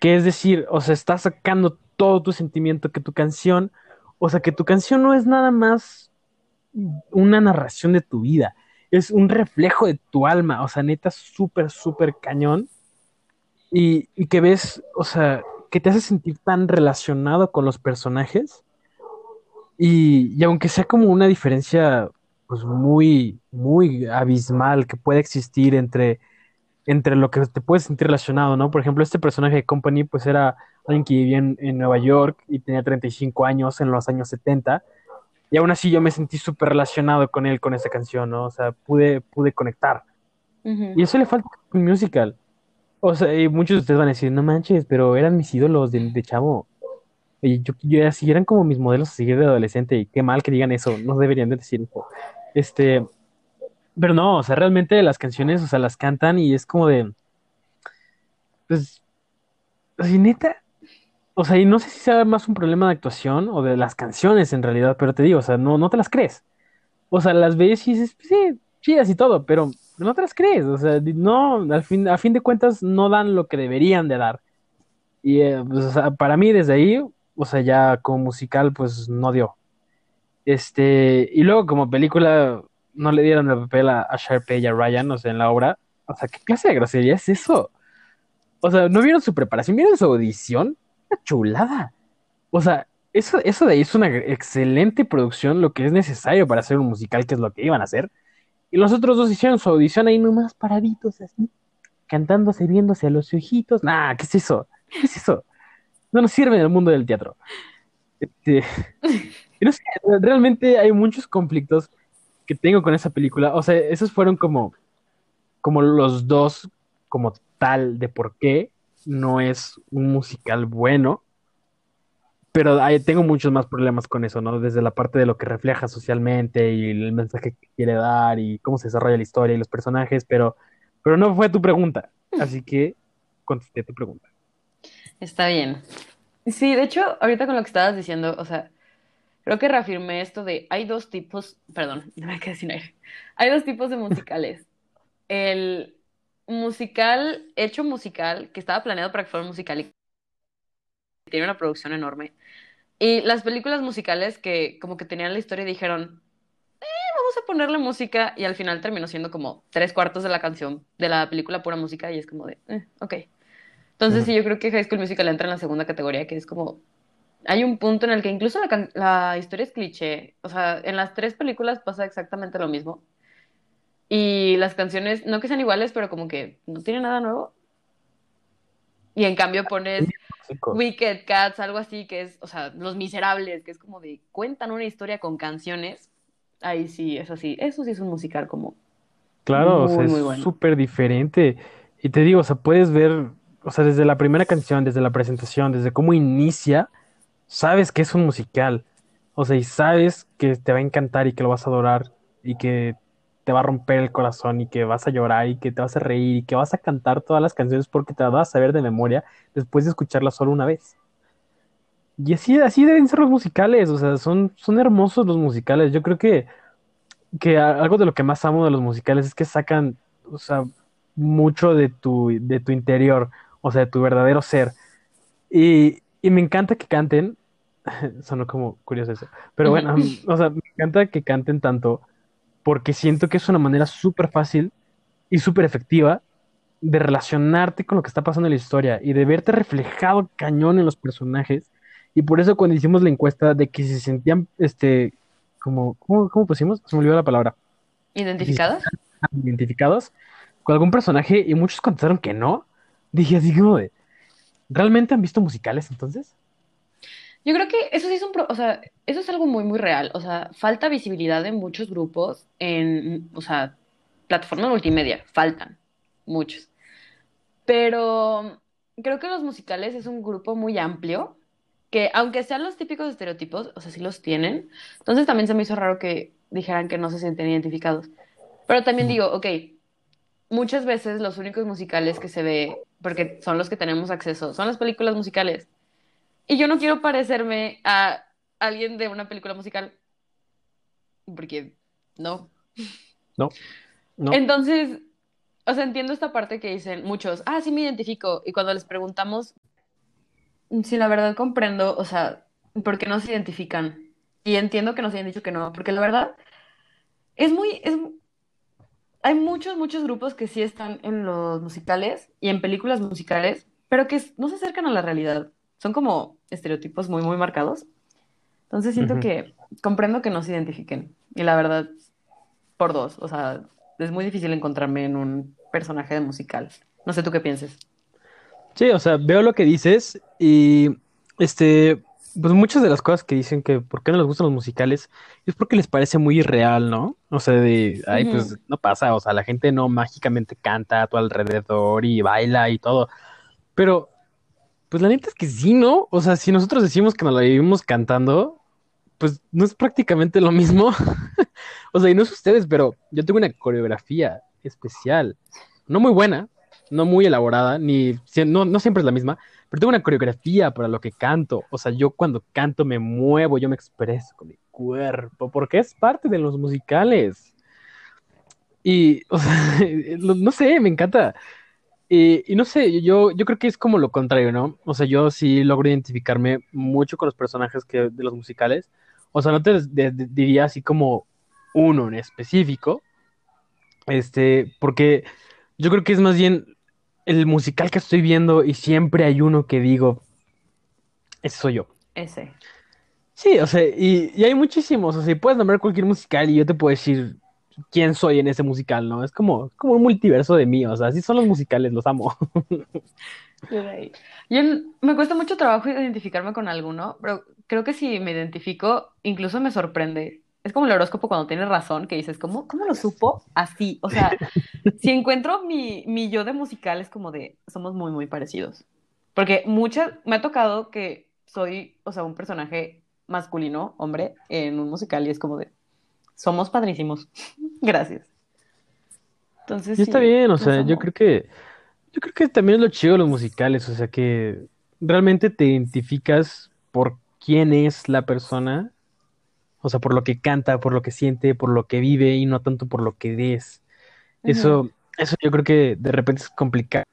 Que es decir, o sea, está sacando todo tu sentimiento, que tu canción, o sea, que tu canción no es nada más una narración de tu vida, es un reflejo de tu alma, o sea, neta, súper, súper cañón. Y, y que ves, o sea, que te hace sentir tan relacionado con los personajes y, aunque sea como una diferencia pues muy, muy abismal que puede existir entre, entre lo que te puedes sentir relacionado, ¿no? Por ejemplo, este personaje de Company pues era alguien que vivía en, Nueva York y tenía 35 años en los años 70 y aún así yo me sentí súper relacionado con él con esa canción, ¿no? O sea, pude, pude conectar. Y eso le falta un musical. O sea, y muchos de ustedes van a decir, no manches, pero eran mis ídolos de, de chavo. Y yo, yo así eran como mis modelos a seguir de adolescente y qué mal que digan eso, no deberían de decir eso. Este, pero no, o sea, realmente las canciones, o sea, las cantan y es como de, pues, así neta, o sea, y no sé si sea más un problema de actuación o de las canciones en realidad, pero te digo, o sea, no, no te las crees. O sea, las ves y dices, sí, chidas y todo, pero no te las crees, o sea, no, al fin, a fin de cuentas no dan lo que deberían de dar. Y eh, pues, para mí desde ahí, o sea, ya como musical, pues no dio. Este, y luego como película, no le dieron el papel a, a Sharpay y a Ryan, o sea, en la obra. O sea, ¿qué clase de grosería es eso? O sea, ¿no vieron su preparación? ¿Vieron su audición? Chulada. O sea, eso, eso de ahí es una excelente producción, lo que es necesario para hacer un musical, que es lo que iban a hacer. Y los otros dos hicieron su audición ahí nomás paraditos, así, cantándose, viéndose a los ojitos. Nah, ¿qué es eso? ¿Qué es eso? no nos sirve en el mundo del teatro. Este, realmente hay muchos conflictos que tengo con esa película. O sea, esos fueron como, como los dos, como tal, de por qué no es un musical bueno. Pero tengo muchos más problemas con eso, ¿no? Desde la parte de lo que refleja socialmente y el mensaje que quiere dar y cómo se desarrolla la historia y los personajes, pero, pero no fue tu pregunta. Así que contesté tu pregunta. Está bien. Sí, de hecho, ahorita con lo que estabas diciendo, o sea, creo que reafirmé esto de hay dos tipos, perdón, no me quedé sin aire. Hay dos tipos de musicales. El musical, hecho musical, que estaba planeado para que fuera un musical y tiene una producción enorme. Y las películas musicales que como que tenían la historia dijeron, eh, vamos a ponerle música y al final terminó siendo como tres cuartos de la canción, de la película pura música y es como de, eh, ok. Entonces, sí, yo creo que High School Musical entra en la segunda categoría, que es como. Hay un punto en el que incluso la, la historia es cliché. O sea, en las tres películas pasa exactamente lo mismo. Y las canciones, no que sean iguales, pero como que no tienen nada nuevo. Y en cambio pones Wicked Cats, algo así, que es, o sea, Los Miserables, que es como de cuentan una historia con canciones. Ahí sí, eso sí, eso sí es un musical como. Claro, o sea, es súper diferente. Y te digo, o sea, puedes ver o sea, desde la primera canción, desde la presentación, desde cómo inicia, sabes que es un musical. O sea, y sabes que te va a encantar y que lo vas a adorar y que te va a romper el corazón y que vas a llorar y que te vas a reír y que vas a cantar todas las canciones porque te las vas a saber de memoria después de escucharlas solo una vez. Y así, así deben ser los musicales, o sea, son, son hermosos los musicales. Yo creo que, que algo de lo que más amo de los musicales es que sacan, o sea, mucho de tu, de tu interior o sea, de tu verdadero ser. Y, y me encanta que canten, sonó como curioso eso, pero bueno, o sea, me encanta que canten tanto porque siento que es una manera súper fácil y súper efectiva de relacionarte con lo que está pasando en la historia y de verte reflejado cañón en los personajes. Y por eso cuando hicimos la encuesta de que se sentían, este, como, ¿cómo, cómo pusimos? Se me olvidó la palabra. ¿Identificados? Identificados con algún personaje y muchos contestaron que no dije así como de, ¿Realmente han visto musicales entonces? Yo creo que eso sí es un, pro- o sea, eso es algo muy, muy real. O sea, falta visibilidad en muchos grupos, en, o sea, plataformas multimedia, faltan muchos. Pero creo que los musicales es un grupo muy amplio, que aunque sean los típicos estereotipos, o sea, sí los tienen. Entonces también se me hizo raro que dijeran que no se sienten identificados. Pero también digo, ok, muchas veces los únicos musicales que se ve, porque son los que tenemos acceso, son las películas musicales. Y yo no quiero parecerme a alguien de una película musical, porque no. No, no. Entonces, o sea, entiendo esta parte que dicen muchos, ah, sí me identifico. Y cuando les preguntamos si la verdad comprendo, o sea, ¿por qué no se identifican? Y entiendo que nos hayan dicho que no, porque la verdad es muy, es, hay muchos, muchos grupos que sí están en los musicales y en películas musicales, pero que no se acercan a la realidad. Son como estereotipos muy, muy marcados. Entonces siento que comprendo que no se identifiquen. Y la verdad, por dos, o sea, es muy difícil encontrarme en un personaje de musical. No sé tú qué pienses. Sí, o sea, veo lo que dices y este, pues muchas de las cosas que dicen que por qué no les gustan los musicales es porque les parece muy irreal, ¿no? O sea, de, ay, pues no pasa, o sea, la gente no mágicamente canta a tu alrededor y baila y todo, pero pues la neta es que sí, ¿no? O sea, si nosotros decimos que nos la vivimos cantando, pues no es prácticamente lo mismo. O sea, y no es ustedes, pero yo tengo una coreografía especial, no muy buena, no muy elaborada, ni no, no siempre es la misma, pero tengo una coreografía para lo que canto. O sea, yo cuando canto me muevo, yo me expreso con mi cuerpo, porque es parte de los musicales. Y, o sea, no sé, me encanta. Y, y no sé, yo, yo creo que es como lo contrario, ¿no? O sea, yo sí logro identificarme mucho con los personajes que, de los musicales. O sea, no te de- de- diría así como uno en específico, este, porque yo creo que es más bien el musical que estoy viendo y siempre hay uno que digo, ese soy yo. Ese. Sí, o sea, y, y hay muchísimos, o sea, puedes nombrar cualquier musical y yo te puedo decir quién soy en ese musical, ¿no? Es como, como un multiverso de mí, o sea, así son los musicales, los amo. Yo me cuesta mucho trabajo identificarme con alguno, pero creo que si me identifico, incluso me sorprende. Es como el horóscopo cuando tienes razón, que dices, ¿cómo, cómo lo supo? Así. O sea, si encuentro mi, mi yo de musical, es como de, somos muy, muy parecidos. Porque muchas, me ha tocado que soy, o sea, un personaje masculino, hombre, en un musical y es como de, somos padrísimos. Gracias. Entonces, Y está sí, bien, o sea, yo creo que, yo creo que también es lo chido de los musicales, o sea, que realmente te identificas por quién es la persona, o sea, por lo que canta, por lo que siente, por lo que vive y no tanto por lo que. Ujú. Eso, eso yo creo que de repente es complicado,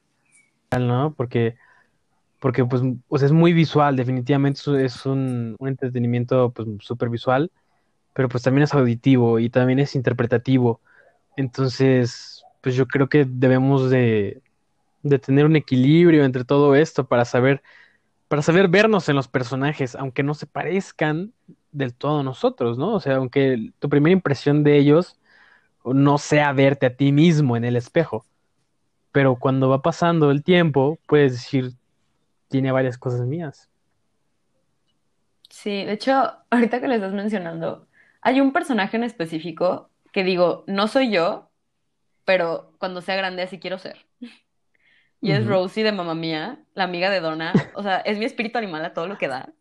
¿no? Porque, porque pues, o sea, es muy visual, definitivamente es, es un, un entretenimiento pues súper visual, pero pues también es auditivo y también es interpretativo. Entonces, pues yo creo que debemos de, de tener un equilibrio entre todo esto para saber, para saber vernos en los personajes, aunque no se parezcan del todo a nosotros, ¿no? O sea, aunque tu primera impresión de ellos no sea verte a ti mismo en el espejo, pero cuando va pasando el tiempo, puedes decir, tiene varias cosas mías. Sí, de hecho, ahorita que le estás mencionando, hay un personaje en específico que digo, no soy yo, pero cuando sea grande así quiero ser. Y es. Rosie de Mamma Mía, la amiga de Donna. O sea, es mi espíritu animal a todo lo que da.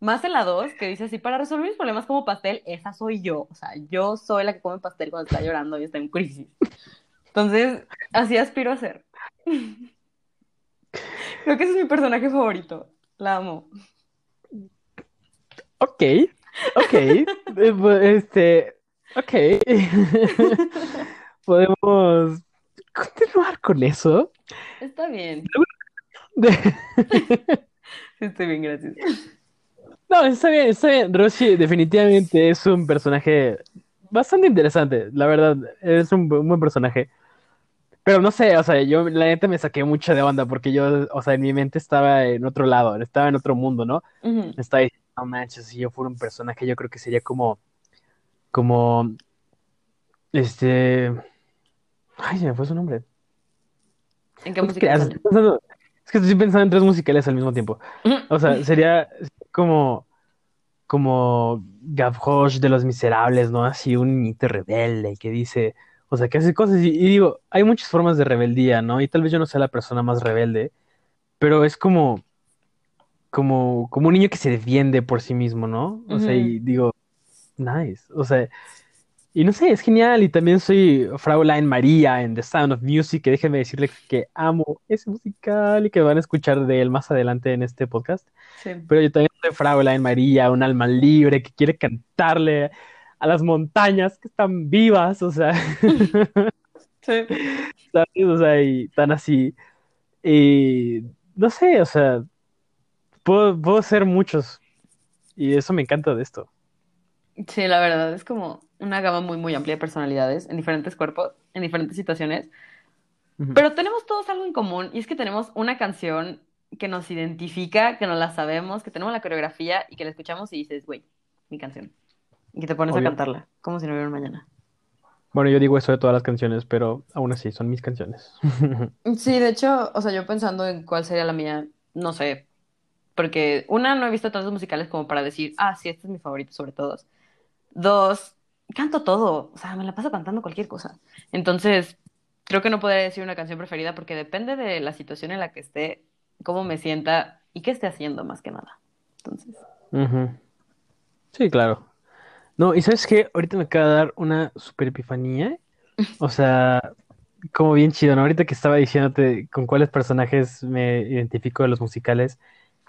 Más en la 2, que dice así, para resolver mis problemas como pastel, esa soy yo. O sea, yo soy la que come pastel cuando está llorando y está en crisis. Entonces, así aspiro a ser. Creo que ese es mi personaje favorito. La amo. Ok, ok, eh, este, ok. Podemos continuar con eso. Está bien. Estoy bien, gracias. No, está bien, está bien. Roshi definitivamente es un personaje bastante interesante, la verdad, es un, bu- un buen personaje. Pero no sé, o sea, yo la neta me saqué mucho de onda porque yo, o sea, en mi mente estaba en otro lado, estaba en otro mundo, ¿no? Ujú. Estaba diciendo, no manches, si yo fuera un personaje, yo creo que sería como, como, este, ay, se me fue su nombre. ¿En qué música Es que estoy pensando en tres musicales al mismo tiempo. O sea, sería como, como Gavroche de Los Miserables, ¿no? Así un niñito rebelde que dice, o sea, que hace cosas. Y, y digo, hay muchas formas de rebeldía, ¿no? Y tal vez yo no sea la persona más rebelde, pero es como, como, como un niño que se defiende por sí mismo, ¿no? O sea, y digo, nice. O sea, y no sé, es genial. Y también soy Fraulein María en The Sound of Music, que déjenme decirle que amo ese musical y que van a escuchar de él más adelante en este podcast. Sí. Pero yo también soy Fraulein María, un alma libre que quiere cantarle a las montañas que están vivas, o sea, Sí. ¿sabes? O sea, y tan así. Y no sé, o sea, puedo, puedo ser muchos. Y eso me encanta de esto. Sí, la verdad es como una gama muy, muy amplia de personalidades en diferentes cuerpos, en diferentes situaciones. Pero tenemos todos algo en común y es que tenemos una canción que nos identifica, que no la sabemos, que tenemos la coreografía y que la escuchamos y dices, güey, mi canción. Y que te pones a cantarla, como si no hubiera un mañana. Bueno, yo digo eso de todas las canciones, pero aún así son mis canciones. Sí, de hecho, o sea, yo pensando en cuál sería la mía, no sé, porque una, no he visto tantos musicales como para decir, ah, sí, este es mi favorito sobre todos. Dos, canto todo, o sea, me la paso cantando cualquier cosa. Entonces, creo que no podría decir una canción preferida porque depende de la situación en la que esté, cómo me sienta y qué esté haciendo más que nada. Entonces. Sí, claro. No, y sabes qué, ahorita me acaba de dar una super epifanía. O sea, como bien chido, ¿no? Ahorita que estaba diciéndote con cuáles personajes me identifico de los musicales,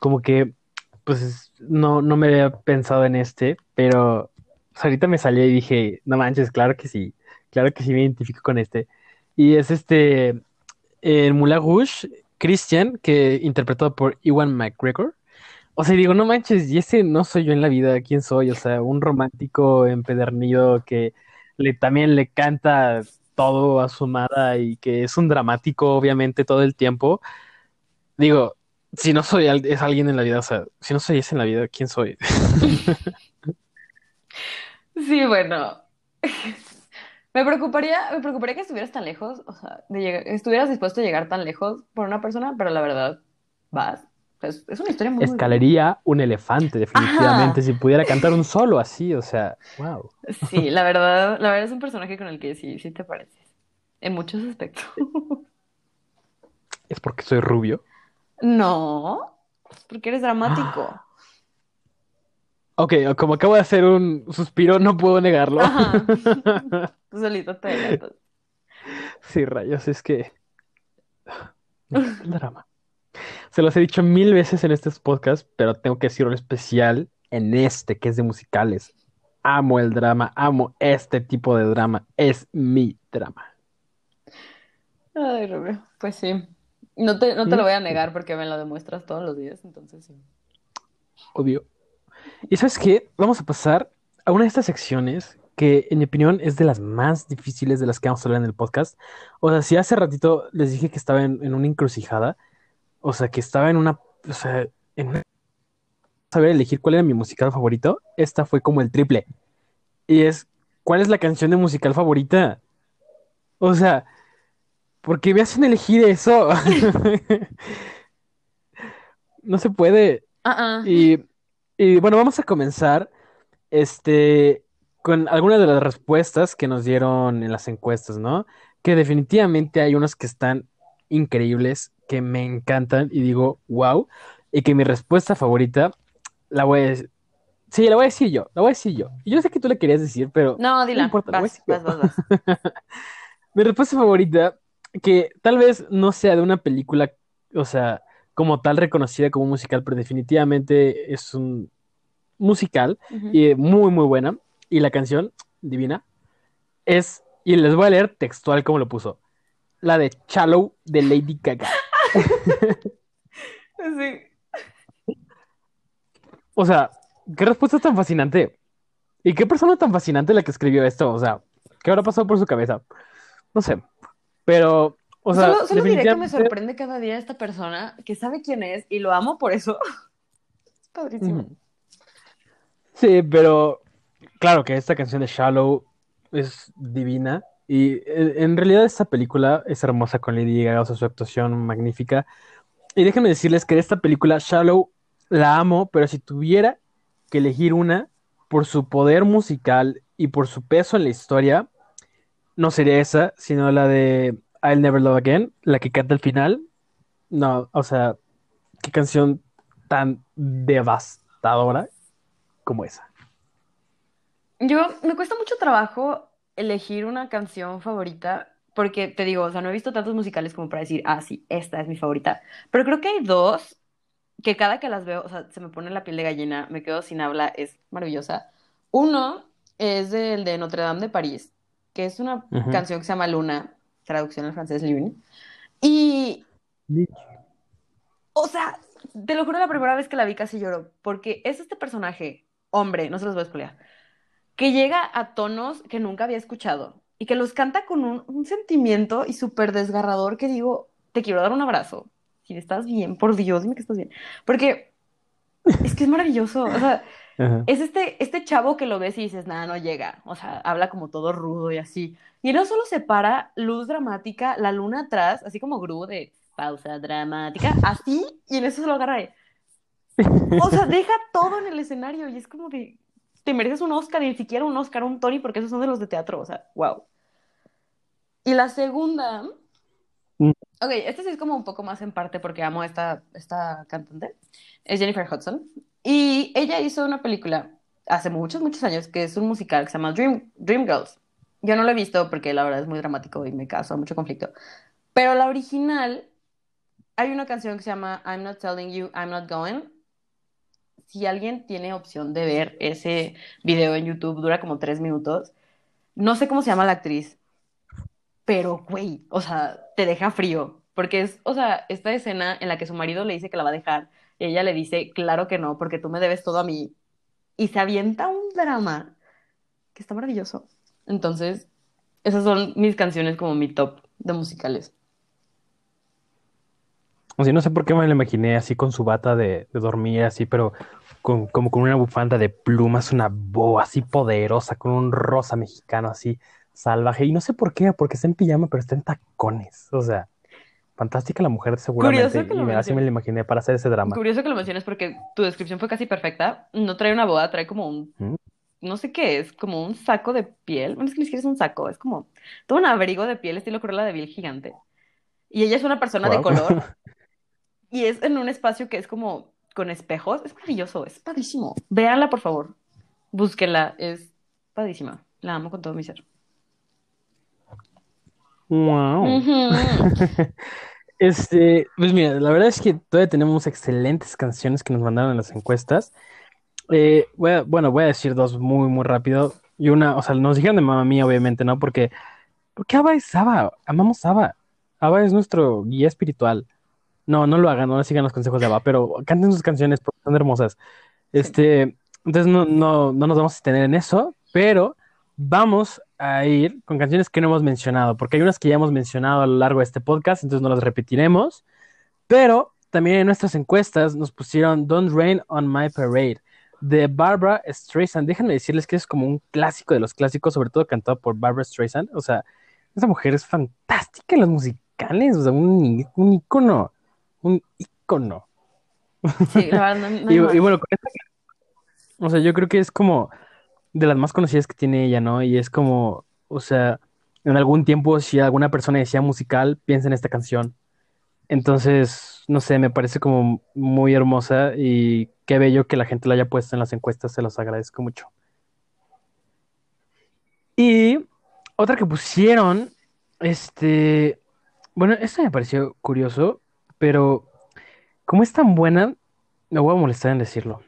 como que, pues, no, no me había pensado en este, pero sea, ahorita me salió y dije, no manches, claro que sí, claro que sí me identifico con este. Y es este, el Moulin Rouge, Christian, que interpretado por Ewan McGregor. O sea, digo, no manches, y ese no soy yo en la vida, ¿quién soy? O sea, un romántico empedernido que le, también le canta todo a su amada y que es un dramático, obviamente, todo el tiempo. Digo, si no soy al- es alguien en la vida, o sea, si no soy ese en la vida, ¿quién soy? sí, bueno, me preocuparía, me preocuparía que estuvieras tan lejos, o sea, de llegar, estuvieras dispuesto a llegar tan lejos por una persona, pero la verdad, vas. Es, es una historia muy. Escalaría un elefante, definitivamente, si pudiera cantar un solo así, o sea, wow. Sí, la verdad, la verdad es un personaje con el que sí, sí te pareces. En muchos aspectos. Es porque soy rubio. No, porque eres dramático. Ok, como acabo de hacer un suspiro, no puedo negarlo. Ajá. Tú solito te delatas. Sí, rayos, es que... Encanta el drama. Se los he dicho mil veces en estos podcasts, pero tengo que decirlo especial en este, que es de musicales. Amo el drama, amo este tipo de drama. Es mi drama. Ay, Rubio, pues sí. No te, no te lo voy a negar porque me lo demuestras todos los días, entonces sí. Obvio. ¿Y sabes qué? Vamos a pasar a una de estas secciones que, en mi opinión, es de las más difíciles de las que vamos a hablar en el podcast. O sea, si hace ratito les dije que estaba en, en una encrucijada, o sea, que estaba en una, o sea, en una... saber elegir cuál era mi musical favorito, esta fue como el triple. Y es, ¿cuál es la canción de musical favorita? O sea, ¿por qué me hacen elegir eso? No se puede. Ah. Y, y, bueno, vamos a comenzar este, con algunas de las respuestas que nos dieron en las encuestas, ¿no? Que definitivamente hay unas que están increíbles, que me encantan y digo, wow, y que mi respuesta favorita la voy a decir. Sí, la voy a decir yo, la voy a decir yo. Y yo sé que tú la querías decir, pero No, dila. importa, la voy a Vas, decir yo. vas, vas, vas. Mi respuesta favorita, que tal vez no sea de una película, o sea, como tal reconocida como musical, pero definitivamente es un musical y muy, muy buena. Y la canción, divina, es, y les voy a leer textual como lo puso, la de Shallow de Lady Gaga. Sí. O sea, qué respuesta tan fascinante. Y qué persona tan fascinante la que escribió esto. O sea, ¿qué habrá pasado por su cabeza? No sé. Pero, o sea, solo, solo diré que me sorprende cada día esta persona que sabe quién es y lo amo por eso. Es padrísimo. Sí, pero claro que esta canción de Shallow es divina y en realidad esta película es hermosa con Lady Gaga, o sea, su actuación magnífica. Y déjenme decirles que esta película, Shallow, la amo, pero si tuviera que elegir una por su poder musical y por su peso en la historia, no sería esa, sino la de I'll Never Love Again, la que canta al final. No, o sea, qué canción tan devastadora como esa. Yo me cuesta mucho trabajo elegir una canción favorita porque te digo, o sea, no he visto tantos musicales como para decir, ah, sí, esta es mi favorita. Pero creo que hay dos que cada que las veo, o sea, se me pone la piel de gallina, me quedo sin habla, es maravillosa. Uno es el de Notre Dame de París, que es una canción que se llama Luna, traducción al francés Lune. Y, o sea, te lo juro, la primera vez que la vi casi lloro, porque es este personaje, hombre, no se los voy a spoilear, que llega a tonos que nunca había escuchado y que los canta con un, un sentimiento y súper desgarrador que digo, te quiero dar un abrazo. Si estás bien, por Dios, dime que estás bien. Porque es que es maravilloso. O sea, Ajá. es este, este chavo que lo ves y dices, nada, no llega. O sea, habla como todo rudo y así. Y no solo se para, luz dramática, la luna atrás, así como Gru de pausa dramática, así, y en eso se lo agarra. de- O sea, deja todo en el escenario y es como de, te mereces un Oscar y ni siquiera un Oscar, un Tony, porque esos son de los de teatro. O sea, wow. Y la segunda, Mm. ok, esta sí es como un poco más en parte porque amo a esta, esta cantante, es Jennifer Hudson. Y ella hizo una película hace muchos, muchos años que es un musical que se llama Dream, Dreamgirls. Yo no lo he visto porque la verdad es muy dramático y me causa mucho conflicto. Pero la original, hay una canción que se llama I'm Not Telling You, I'm Not Going. Si alguien tiene opción de ver ese video en YouTube, dura como tres minutos. No sé cómo se llama la actriz, pero güey, o sea, te deja frío. Porque es, o sea, esta escena en la que su marido le dice que la va a dejar, ella le dice, claro que no, porque tú me debes todo a mí. Y se avienta un drama que está maravilloso. Entonces, esas son mis canciones como mi top de musicales. O no sé por qué me lo imaginé así con su bata de, de dormir, así, pero con, como con una bufanda de plumas, una boa así poderosa, con un rosa mexicano así salvaje. Y no sé por qué, porque está en pijama, pero está en tacones. O sea, fantástica la mujer seguramente. Y me- así me la imaginé para hacer ese drama. Curioso que lo menciones porque tu descripción fue casi perfecta. No trae una boda, trae como un, ¿Mm? no sé qué es, como un saco de piel. Bueno, es que ni siquiera es un saco, es como todo un abrigo de piel estilo Cruella de Vil gigante. Y ella es una persona de color y es en un espacio que es como con espejos. Es maravilloso, es padrísimo. Véanla, por favor. Búsquenla, es padrísima. La amo con todo mi ser. Wow. Este, pues mira, la verdad es que todavía tenemos excelentes canciones que nos mandaron en las encuestas. Eh, voy a- bueno, voy a decir dos muy, muy rápido. Y una, o sea, nos dijeron de Mamma Mía, obviamente, ¿no? Porque, porque ABBA es ABBA, amamos ABBA. ABBA es nuestro guía espiritual. No, no lo hagan, no sigan los consejos de ABBA, pero canten sus canciones porque son hermosas. Este, entonces no, no, no nos vamos a tener en eso, pero vamos a ir con canciones que no hemos mencionado, porque hay unas que ya hemos mencionado a lo largo de este podcast, entonces no las repetiremos, pero también en nuestras encuestas nos pusieron Don't Rain on My Parade de Barbara Streisand. Déjenme decirles que es como un clásico de los clásicos, sobre todo cantado por Barbara Streisand. O sea, esa mujer es fantástica en los musicales, o sea, un, un ícono, un ícono. Sí, la verdad, no, no Y, y bueno, con esta, o sea, yo creo que es como de las más conocidas que tiene ella, ¿no? Y es como, o sea, en algún tiempo si alguna persona decía musical, piensa en esta canción. Entonces, no sé, me parece como muy hermosa y qué bello que la gente la haya puesto en las encuestas, se los agradezco mucho. Y otra que pusieron, este, bueno, esto me pareció curioso, pero como es tan buena, me voy a molestar en decirlo.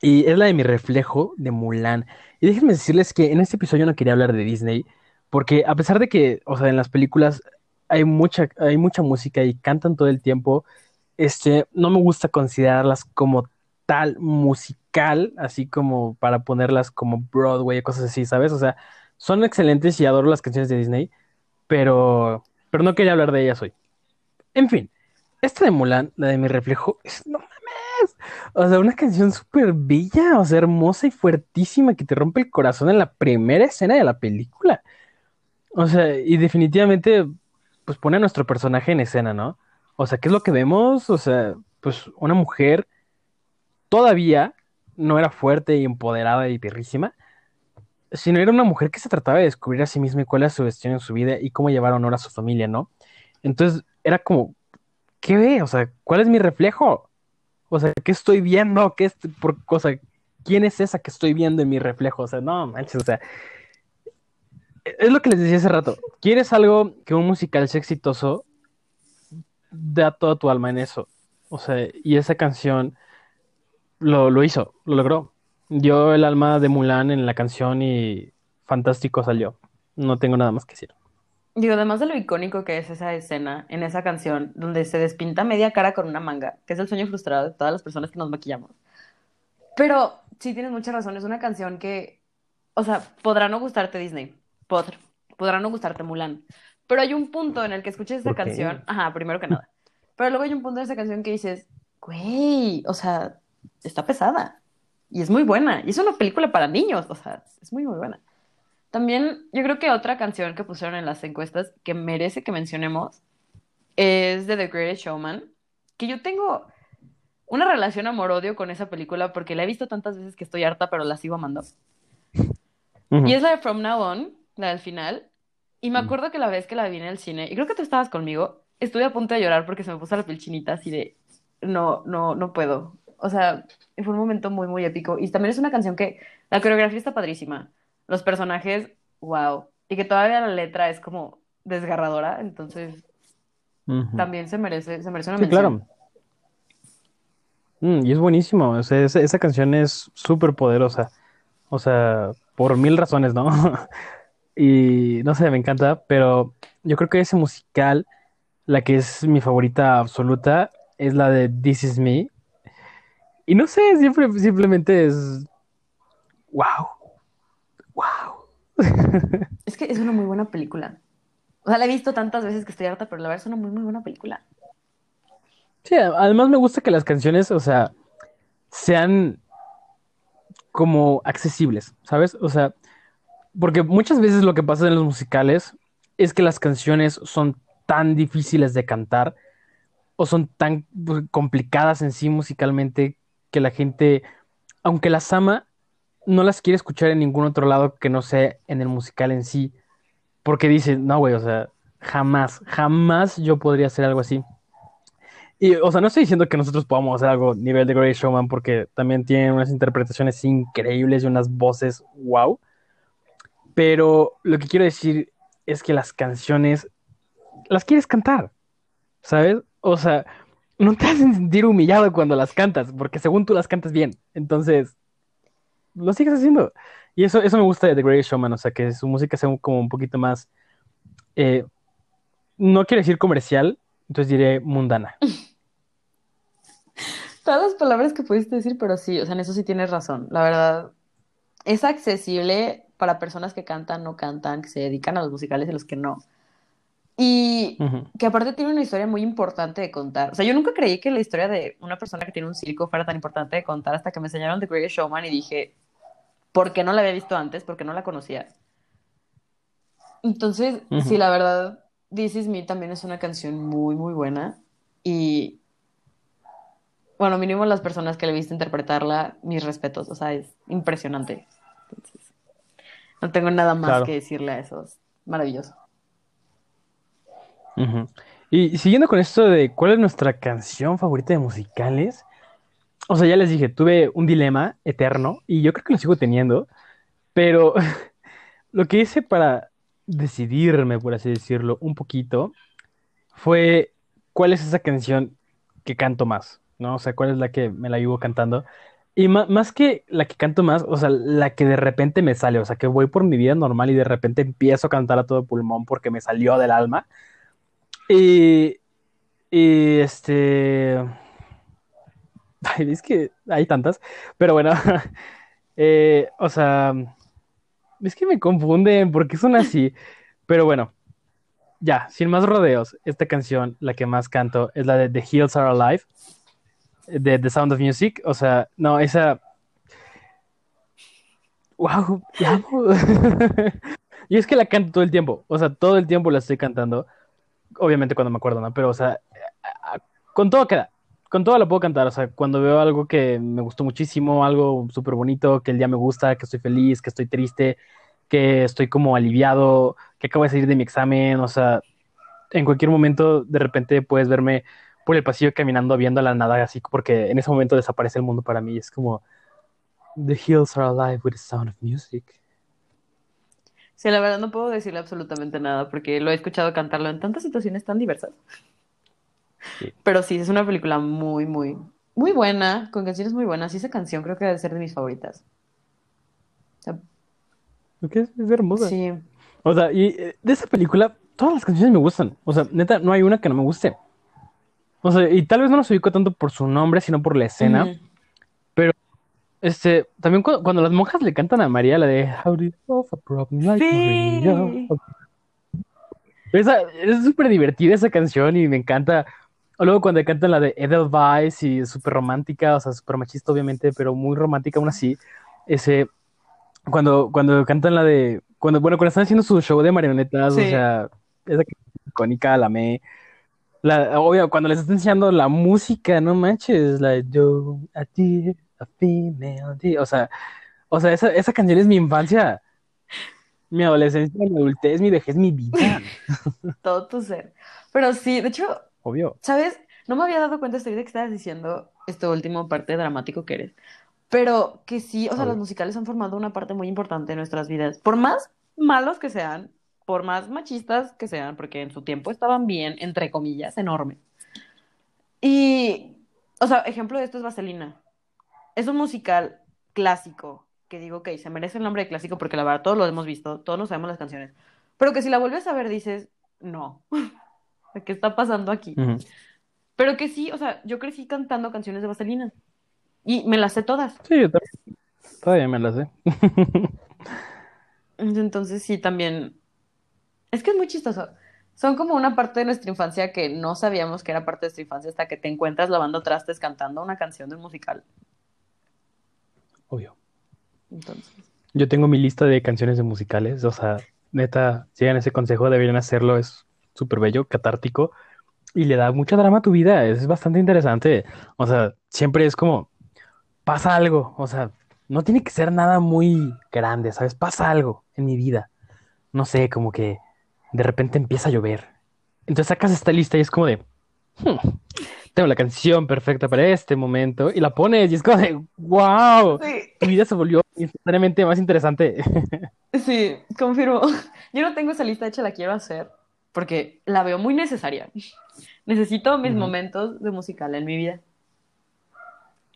Y es la de mi reflejo de Mulan. Y déjenme decirles que en este episodio no quería hablar de Disney, porque a pesar de que, o sea, en las películas hay mucha, hay mucha música y cantan todo el tiempo, este, no me gusta considerarlas como tal musical, así como para ponerlas como Broadway cosas así, ¿sabes? O sea, son excelentes y adoro las canciones de Disney, pero, pero no quería hablar de ellas hoy. En fin, esta de Mulan, la de mi reflejo, es, no o sea, una canción súper bella, o sea, hermosa y fuertísima que te rompe el corazón en la primera escena de la película. O sea, y definitivamente, pues pone a nuestro personaje en escena, ¿no? O sea, ¿qué es lo que vemos? O sea, pues una mujer todavía no era fuerte y empoderada y perrísima, sino era una mujer que se trataba de descubrir a sí misma y cuál era su destino en su vida y cómo llevar honor a su familia, ¿no? Entonces era como, ¿qué ve? O sea, ¿cuál es mi reflejo? O sea, ¿qué estoy viendo? ¿Qué es por cosa? ¿Quién es esa que estoy viendo en mi reflejo? O sea, no manches, o sea, es lo que les decía hace rato. ¿Quieres algo que un musical sea exitoso? Da toda tu alma en eso. O sea, y esa canción lo, lo hizo, lo logró. Dio el alma de Mulan en la canción y fantástico salió. No tengo nada más que decir. Digo, además de lo icónico que es esa escena en esa canción, donde se despinta media cara con una manga, que es el sueño frustrado de todas las personas que nos maquillamos. Pero sí tienes mucha razón, es una canción que, o sea, podrá no gustarte Disney, pod- podrá no gustarte Mulan, pero hay un punto en el que escuches esa canción, ajá, primero que nada, pero luego hay un punto de esa canción que dices, güey, o sea, está pesada y es muy buena, y es una película para niños, o sea, es muy, muy buena. También yo creo que otra canción que pusieron en las encuestas que merece que mencionemos es de The Greatest Showman, que yo tengo una relación amor-odio con esa película porque la he visto tantas veces que estoy harta, pero la sigo amando. Y es la de From Now On, la del final. Y me acuerdo que la vez que la vi en el cine, y creo que tú estabas conmigo, estuve a punto de llorar porque se me puso la piel chinita así de, no, no, no puedo. O sea, fue un momento muy, muy épico. Y también es una canción que la coreografía está padrísima. Los personajes, wow. Y que todavía la letra es como desgarradora, entonces también se merece, se merece una Sí, mención. claro. Mm, y es buenísimo. O sea, esa, esa canción es súper poderosa. O sea, por mil razones, ¿no? Y no sé, me encanta, pero yo creo que ese musical, la que es mi favorita absoluta, es la de This Is Me. Y no sé, siempre, simplemente es. ¡Wow! ¡Wow! Es que es una muy buena película. O sea, la he visto tantas veces que estoy harta, pero la verdad es una muy, muy buena película. Sí, además me gusta que las canciones, o sea, sean como accesibles, ¿sabes? O sea, porque muchas veces lo que pasa en los musicales es que las canciones son tan difíciles de cantar o son tan pues, complicadas en sí musicalmente que la gente, aunque las ama, no las quiere escuchar en ningún otro lado que no sea en el musical en sí, porque dice, no, güey, o sea, jamás, jamás yo podría hacer algo así. Y, o sea, no estoy diciendo que nosotros podamos hacer algo nivel de Great Showman, porque también tienen unas interpretaciones increíbles y unas voces wow. Pero lo que quiero decir es que las canciones las quieres cantar, ¿sabes? O sea, no te hacen sentir humillado cuando las cantas, porque según tú las cantas bien. Entonces, lo sigues haciendo. Y eso, eso me gusta de The Great Showman, o sea, que su música sea como un poquito más. eh, no quiero decir comercial, entonces diré mundana. Todas las palabras que pudiste decir, pero sí, o sea, en eso sí tienes razón. La verdad, es accesible para personas que cantan, no cantan, que se dedican a los musicales y los que no. Y que aparte tiene una historia muy importante de contar. O sea, yo nunca creí que la historia de una persona que tiene un circo fuera tan importante de contar hasta que me enseñaron The Greatest Showman y dije, ¿por qué no la había visto antes? ¿Por qué no la conocía? Entonces, Ujú. sí, la verdad, This Is Me también es una canción muy, muy buena. Y bueno, mínimo las personas que le viste interpretarla, mis respetos. O sea, es impresionante. Entonces, no tengo nada más Claro. que decirle a eso. Es Y siguiendo con esto de cuál es nuestra canción favorita de musicales, o sea, ya les dije, tuve un dilema eterno y yo creo que lo sigo teniendo, pero lo que hice para decidirme, por así decirlo, un poquito, fue cuál es esa canción que canto más, ¿no? O sea, cuál es la que me la vivo cantando. Y más que la que canto más, o sea, la que de repente me sale, o sea, que voy por mi vida normal y de repente empiezo a cantar a todo pulmón porque me salió del alma. Y, y este... Ay, es que hay tantas, pero bueno, eh, o sea, es que me confunden porque son así, pero bueno, ya, sin más rodeos, esta canción, la que más canto, es la de The Hills Are Alive, de The Sound of Music, o sea, no, esa... ¡Wow! Y es que la canto todo el tiempo, o sea, todo el tiempo la estoy cantando, obviamente cuando me acuerdo, ¿no? Pero, o sea, con todo queda. Con todo lo puedo cantar. O sea, cuando veo algo que me gustó muchísimo, algo súper bonito, que el día me gusta, que estoy feliz, que estoy triste, que estoy como aliviado, que acabo de salir de mi examen. O sea, en cualquier momento, de repente puedes verme por el pasillo caminando viendo la nada, así, porque en ese momento desaparece el mundo para mí. Es como, The hills are alive with the sound of music. Sí, la verdad no puedo decirle absolutamente nada porque lo he escuchado cantarlo en tantas situaciones tan diversas. Sí. Pero sí, es una película muy, muy, muy buena, con canciones muy buenas. Y esa canción creo que debe ser de mis favoritas. O sea, Porque es, es hermosa. sí. O sea, y eh, de esa película, todas las canciones me gustan. O sea, neta, no hay una que no me guste. O sea, y tal vez no los ubico tanto por su nombre, sino por la escena. Este, también cu- cuando, las monjas le cantan a María la de How do you solve a problem like Sí. Maria? Esa, es súper divertida esa canción y me encanta. O luego cuando cantan la de Edelweiss y es súper romántica, o sea, súper machista obviamente, pero muy romántica aún así. Ese, cuando, cuando cantan la de, cuando, bueno, cuando están haciendo su show de marionetas, o sea, esa icónica, la me. La, obvio, cuando les están enseñando la música, no manches, la de yo, a ti, a female. O sea, o sea, esa, esa canción es mi infancia, mi adolescencia, mi adultez, mi vejez, mi vida, Todo tu ser. Pero sí, de hecho, obvio. ¿sabes? No me había dado cuenta hasta ahorita que estabas diciendo esto último parte dramático que eres. Pero que sí, o sea, los musicales han formado una parte muy importante de nuestras vidas. Por más malos que sean, por más machistas que sean, porque en su tiempo estaban bien, entre comillas, enorme. Y, o sea, ejemplo de esto es Vaselina. Es un musical clásico, que digo, ok, se merece el nombre de clásico porque la verdad todos lo hemos visto, todos nos sabemos las canciones. Pero que si la vuelves a ver dices, no, ¿qué está pasando aquí? Pero que sí, o sea, yo crecí cantando canciones de Vaselina. Y me las sé todas. Sí, yo también, todavía me la sé. Entonces sí, también. Es que es muy chistoso. Son como una parte de nuestra infancia que no sabíamos que era parte de nuestra infancia hasta que te encuentras lavando trastes cantando una canción de un musical. Obvio. Entonces, Yo tengo mi lista de canciones de musicales, o sea, neta, sigan ese consejo, deberían hacerlo, es súper bello, catártico, y le da mucha drama a tu vida, es bastante interesante. O sea, siempre es como, pasa algo, o sea, no tiene que ser nada muy grande, ¿sabes? Pasa algo en mi vida. No sé, como que de repente empieza a llover. Entonces sacas esta lista y es como de, "Hmm, tengo la canción perfecta para este momento, y la pones y es como de, wow, sí, tu vida se volvió instantáneamente más interesante. sí, confirmo. Yo no tengo esa lista hecha, la quiero hacer porque la veo muy necesaria. Necesito mis Ujú. momentos de musical en mi vida.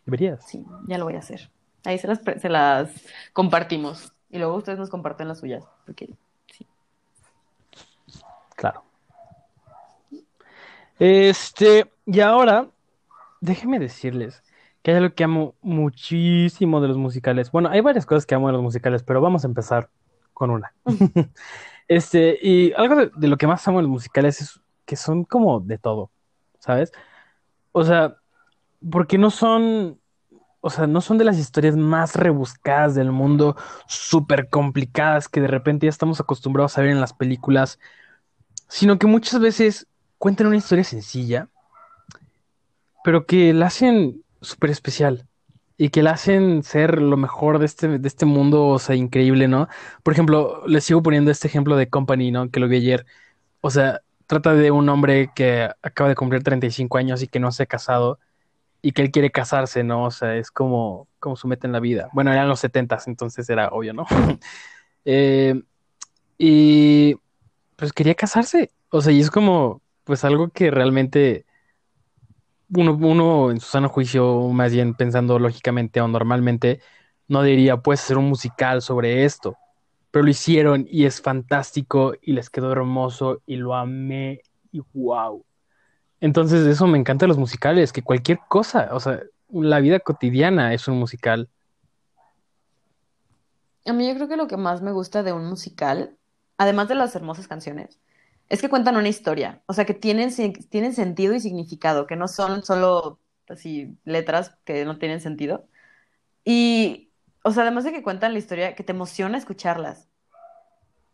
Deberías. Sí, ya lo voy a hacer. Ahí se las, se las compartimos. Y luego ustedes nos comparten las suyas. Porque Claro. Este, y ahora, déjenme decirles que hay algo que amo muchísimo de los musicales. Bueno, hay varias cosas que amo de los musicales, pero vamos a empezar con una. Este, y algo de, de lo que más amo de los musicales es que son como de todo, ¿sabes? O sea, porque no son, o sea, no son de las historias más rebuscadas del mundo, súper complicadas que de repente ya estamos acostumbrados a ver en las películas, sino que muchas veces cuentan una historia sencilla, pero que la hacen súper especial y que la hacen ser lo mejor de este, de este mundo, o sea, increíble, ¿no? Por ejemplo, les sigo poniendo este ejemplo de Company, ¿no? Que lo vi ayer. O sea, trata de un hombre que acaba de cumplir 35 años y que no se ha casado y que él quiere casarse, ¿no? O sea, es como, como su meta en la vida. Bueno, eran los 70 entonces era obvio, ¿no? Eh, y pues quería casarse. O sea, y es como, pues algo que realmente uno, uno en su sano juicio, más bien pensando lógicamente o normalmente, no diría, puedes hacer un musical sobre esto. Pero lo hicieron y es fantástico y les quedó hermoso y lo amé y wow. Entonces, eso me encanta los musicales, que cualquier cosa, o sea, la vida cotidiana es un musical. a mí yo creo que lo que más me gusta de un musical, además de las hermosas canciones, es que cuentan una historia. O sea, que tienen, tienen sentido y significado, que no son solo así letras que no tienen sentido. Y, o sea, además de que cuentan la historia, que te emociona escucharlas.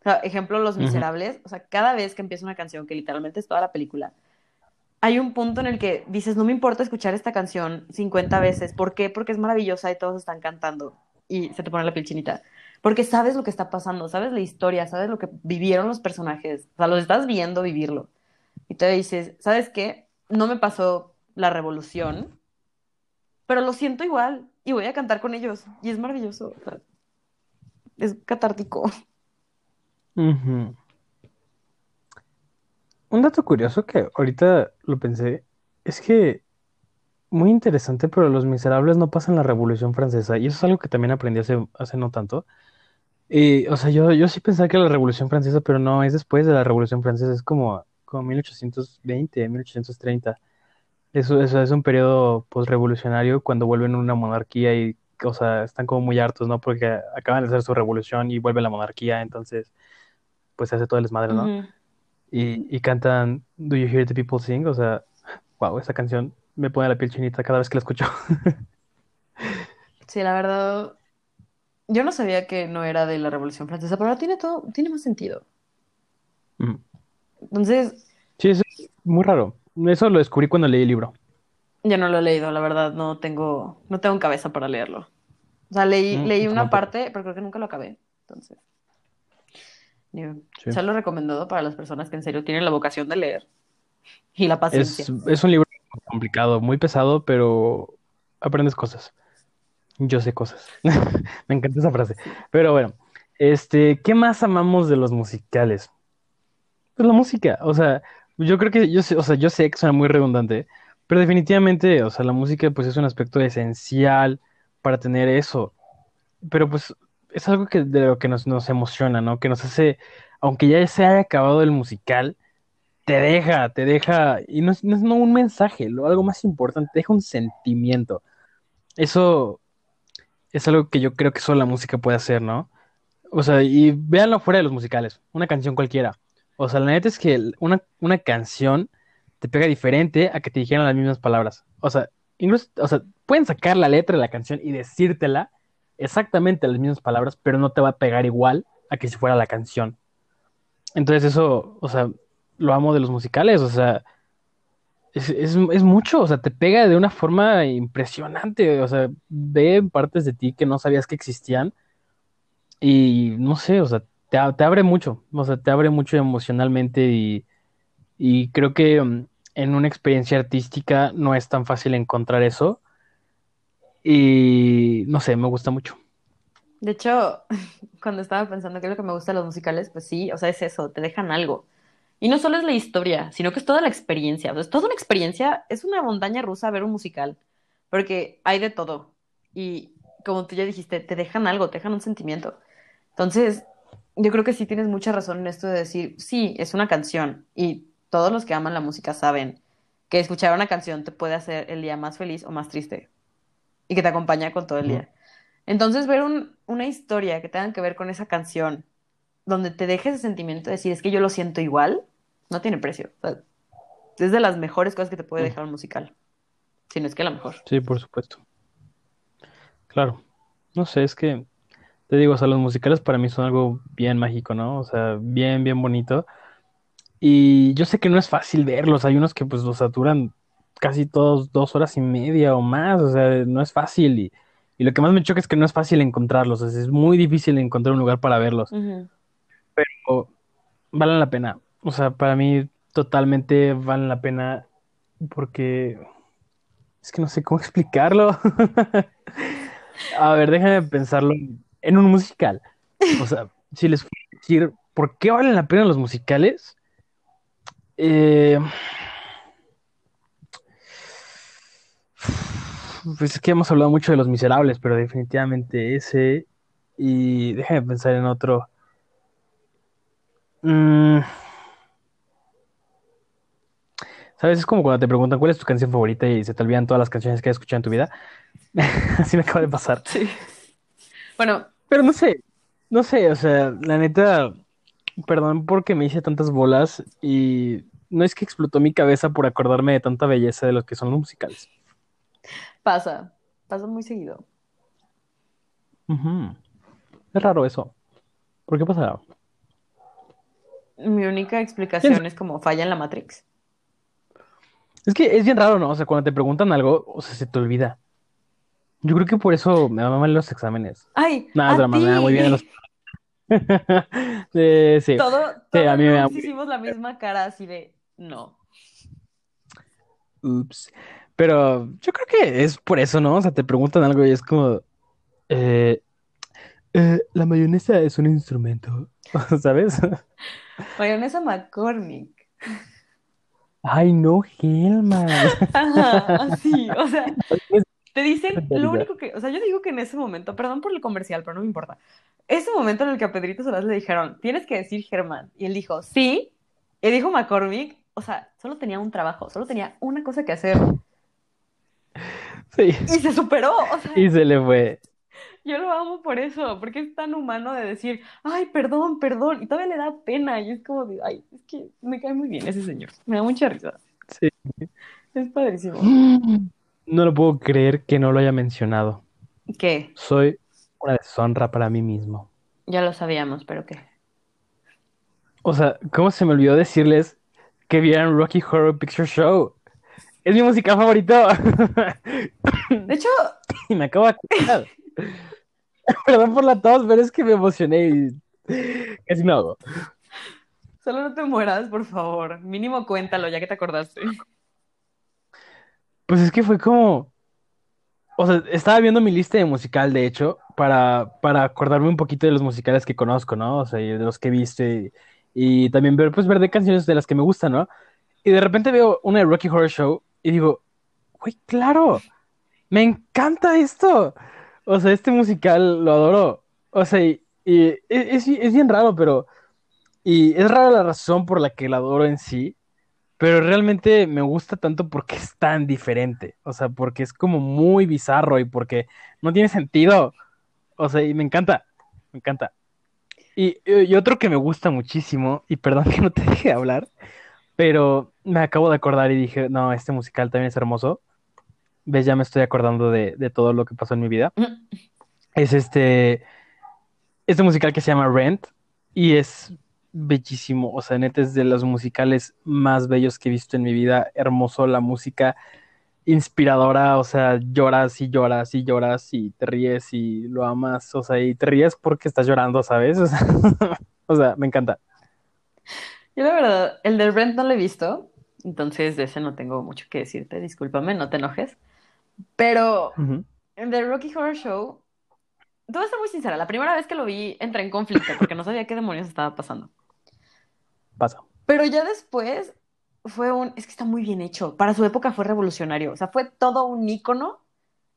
O sea, ejemplo, Los. Miserables. O sea, cada vez que empieza una canción, que literalmente es toda la película, hay un punto en el que dices, no me importa escuchar esta canción 50 veces. ¿Por qué? Porque es maravillosa y todos están cantando y se te pone la piel chinita. Porque sabes lo que está pasando, sabes la historia, sabes lo que vivieron los personajes. O sea, los estás viendo vivirlo. Y te dices, ¿sabes qué? No me pasó la revolución, pero lo siento igual y voy a cantar con ellos. Y es maravilloso. Es catártico. Un dato curioso que ahorita lo pensé es que muy interesante, pero Los Miserables no pasan la Revolución Francesa y eso es algo que también aprendí hace, hace no tanto. Y, o sea, yo, yo sí pensaba que la Revolución Francesa, pero no, es después de la Revolución Francesa, es como, como 1820, 1830. Eso, eso es un periodo postrevolucionario cuando vuelven una monarquía y, o sea, están como muy hartos, ¿no? Porque acaban de hacer su revolución y vuelve la monarquía, entonces, pues se hace todo el desmadre, ¿no? Y, y cantan Do You Hear the People Sing? O sea, wow, esa canción me pone la piel chinita cada vez que la escucho. Sí, la verdad, yo no sabía que no era de la Revolución Francesa, pero ahora tiene todo, tiene más sentido. Mm. Entonces, Sí, eso es muy raro. Eso lo descubrí cuando leí el libro. ya no lo he leído, la verdad, no tengo, no tengo cabeza para leerlo. O sea, leí, Mm, leí una parte, pero creo que nunca lo acabé. Entonces, Sí. se lo recomendado para las personas que en serio tienen la vocación de leer y la paciencia. Es, es un libro complicado, muy pesado, pero aprendes cosas. Yo sé cosas. Me encanta esa frase. Pero bueno, este, ¿qué más amamos de los musicales? Pues la música, o sea, yo creo que yo sé, o sea, yo sé que suena muy redundante, pero definitivamente, o sea, la música pues es un aspecto esencial para tener eso. Pero pues es algo que de lo que nos, nos emociona, ¿no? Que nos hace, aunque ya se haya acabado el musical, te deja, te deja, y no es, no un mensaje, lo, algo más importante, te deja un sentimiento. Eso es algo que yo creo que solo la música puede hacer, ¿no? O sea, y véanlo fuera de los musicales, una canción cualquiera. O sea, la neta es que una, una canción te pega diferente a que te dijeran las mismas palabras. O sea, incluso, o sea, pueden sacar la letra de la canción y decírtela exactamente las mismas palabras, pero no te va a pegar igual a que si fuera la canción. Entonces eso, o sea, lo amo de los musicales, o sea, es, es, es mucho, o sea, te pega de una forma impresionante, o sea, ve partes de ti que no sabías que existían y no sé, o sea, te, te abre mucho, o sea, te abre mucho emocionalmente y, y creo que mm, en una experiencia artística no es tan fácil encontrar eso y no sé, me gusta mucho. De hecho, cuando estaba pensando qué es lo que me gusta de los musicales, pues sí, o sea, es eso, te dejan algo. Y no solo es la historia, sino que es toda la experiencia. O sea, es toda una experiencia, es una montaña rusa ver un musical, porque hay de todo. Y como tú ya dijiste, te dejan algo, te dejan un sentimiento. Entonces, yo creo que sí tienes mucha razón en esto de decir, sí, es una canción. Y todos los que aman la música saben que escuchar una canción te puede hacer el día más feliz o más triste. Y que te acompaña con todo el día. Entonces, ver un- una historia que tenga que ver con esa canción, donde te deje ese sentimiento de decir, es que yo lo siento igual, no tiene precio. O sea, es de las mejores cosas que te puede Mm. dejar un musical. Si no es que la mejor. Sí, por supuesto. Claro. No sé, es que te digo, o sea, los musicales para mí son algo bien mágico, ¿no? O sea, bien, bien bonito. Y yo sé que no es fácil verlos. Hay unos que pues los saturan casi todos dos horas y media o más. O sea, no es fácil. Y, y lo que más me choca es que no es fácil encontrarlos. O sea, es muy difícil encontrar un lugar para verlos. Ujú. O valen la pena. O sea, para mí totalmente valen la pena porque es que no sé cómo explicarlo. A ver, déjame pensarlo en un musical. O sea, si les a decir por qué valen la pena los musicales, eh, pues es que hemos hablado mucho de Los Miserables, pero definitivamente ese. Y déjame pensar en otro. Mm, ¿sabes? Es como cuando te preguntan cuál es tu canción favorita y se te olvidan todas las canciones que has escuchado en tu vida. Así me acaba de pasar. Sí. Bueno, Pero no sé, no sé, o sea, la neta, perdón porque me hice tantas bolas y no es que explotó mi cabeza por acordarme de tanta belleza de los que son los musicales. pasa. Pasa muy seguido. Ujú. Es raro eso. ¿Por qué pasará? Mi única explicación es como falla en la Matrix. Es que es bien raro, ¿no? O sea, cuando te preguntan algo, o sea, se te olvida. Yo creo que por eso me va mal los exámenes. Ay, Nada, drama, me da muy bien en los... ti. Sí, sí. Todo, Sí, a mí me nos hicimos la misma cara así de no. Ups. Pero yo creo que es por eso, ¿no? O sea, te preguntan algo y es como, eh, eh, la mayonesa es un instrumento, ¿sabes? Mayonesa McCormick. Ay, no, Helma. Ajá, así, o sea, te dicen lo único que, o sea, yo digo que en ese momento, perdón por el comercial, pero no me importa. Ese momento en el que a Pedrito Solás le dijeron, tienes que decir Germán, y él dijo, sí, y dijo McCormick, o sea, solo tenía un trabajo, solo tenía una cosa que hacer, Sí. y se superó, o sea, Y se le fue. Yo lo amo por eso, porque es tan humano de decir, ay, perdón, perdón, y todavía le da pena, y es como de, ay, es que me cae muy bien ese señor, me da mucha risa, Sí. es padrísimo. No lo puedo creer que no lo haya mencionado. ¿Qué? Soy una deshonra para mí mismo. Ya lo sabíamos, pero ¿qué? O sea, ¿cómo se me olvidó decirles que vieran Rocky Horror Picture Show? Es mi musical favorito. De hecho, me acabo de acordar. Perdón por la tos, pero es que me emocioné y casi me hago. solo no te mueras, por favor, mínimo cuéntalo, ya que te acordaste. Pues es que fue como. O sea, estaba viendo mi lista de musical, de hecho, para, para acordarme un poquito de los musicales que conozco, ¿no? O sea, y de los que he visto y, y también ver, pues, ver de canciones de las que me gustan, ¿no? Y de repente veo una de Rocky Horror Show y digo, güey, claro, me encanta esto. O sea, este musical lo adoro. O sea, y, es, es- bien raro, pero... Y es rara la razón por la que la adoro en sí, pero realmente me gusta tanto porque es tan diferente. O sea, porque es como muy bizarro y porque no tiene sentido. O sea, y me encanta, me encanta. Y, y otro que me gusta muchísimo, y perdón que no te deje hablar, pero me acabo de acordar y dije, no, este musical también es hermoso. Ves, ya me estoy acordando de, de todo lo que pasó en mi vida. Es este, este musical que se llama Rent y es bellísimo. O sea, neta es de los musicales más bellos que he visto en mi vida. Hermoso la música, inspiradora. O sea, lloras y lloras y lloras y te ríes y lo amas. O sea, y te ríes porque estás llorando, ¿sabes? O sea, o sea, me encanta. Yo la verdad, el del Brent no lo he visto, entonces de ese no tengo mucho que decirte, discúlpame, no te enojes. Pero Ujú. el del Rocky Horror Show, te voy a ser muy sincera, la primera vez que lo vi entré en conflicto porque no sabía qué demonios estaba pasando. Pasa. Pero ya después fue un, es que está muy bien hecho, para su época fue revolucionario, o sea, fue todo un ícono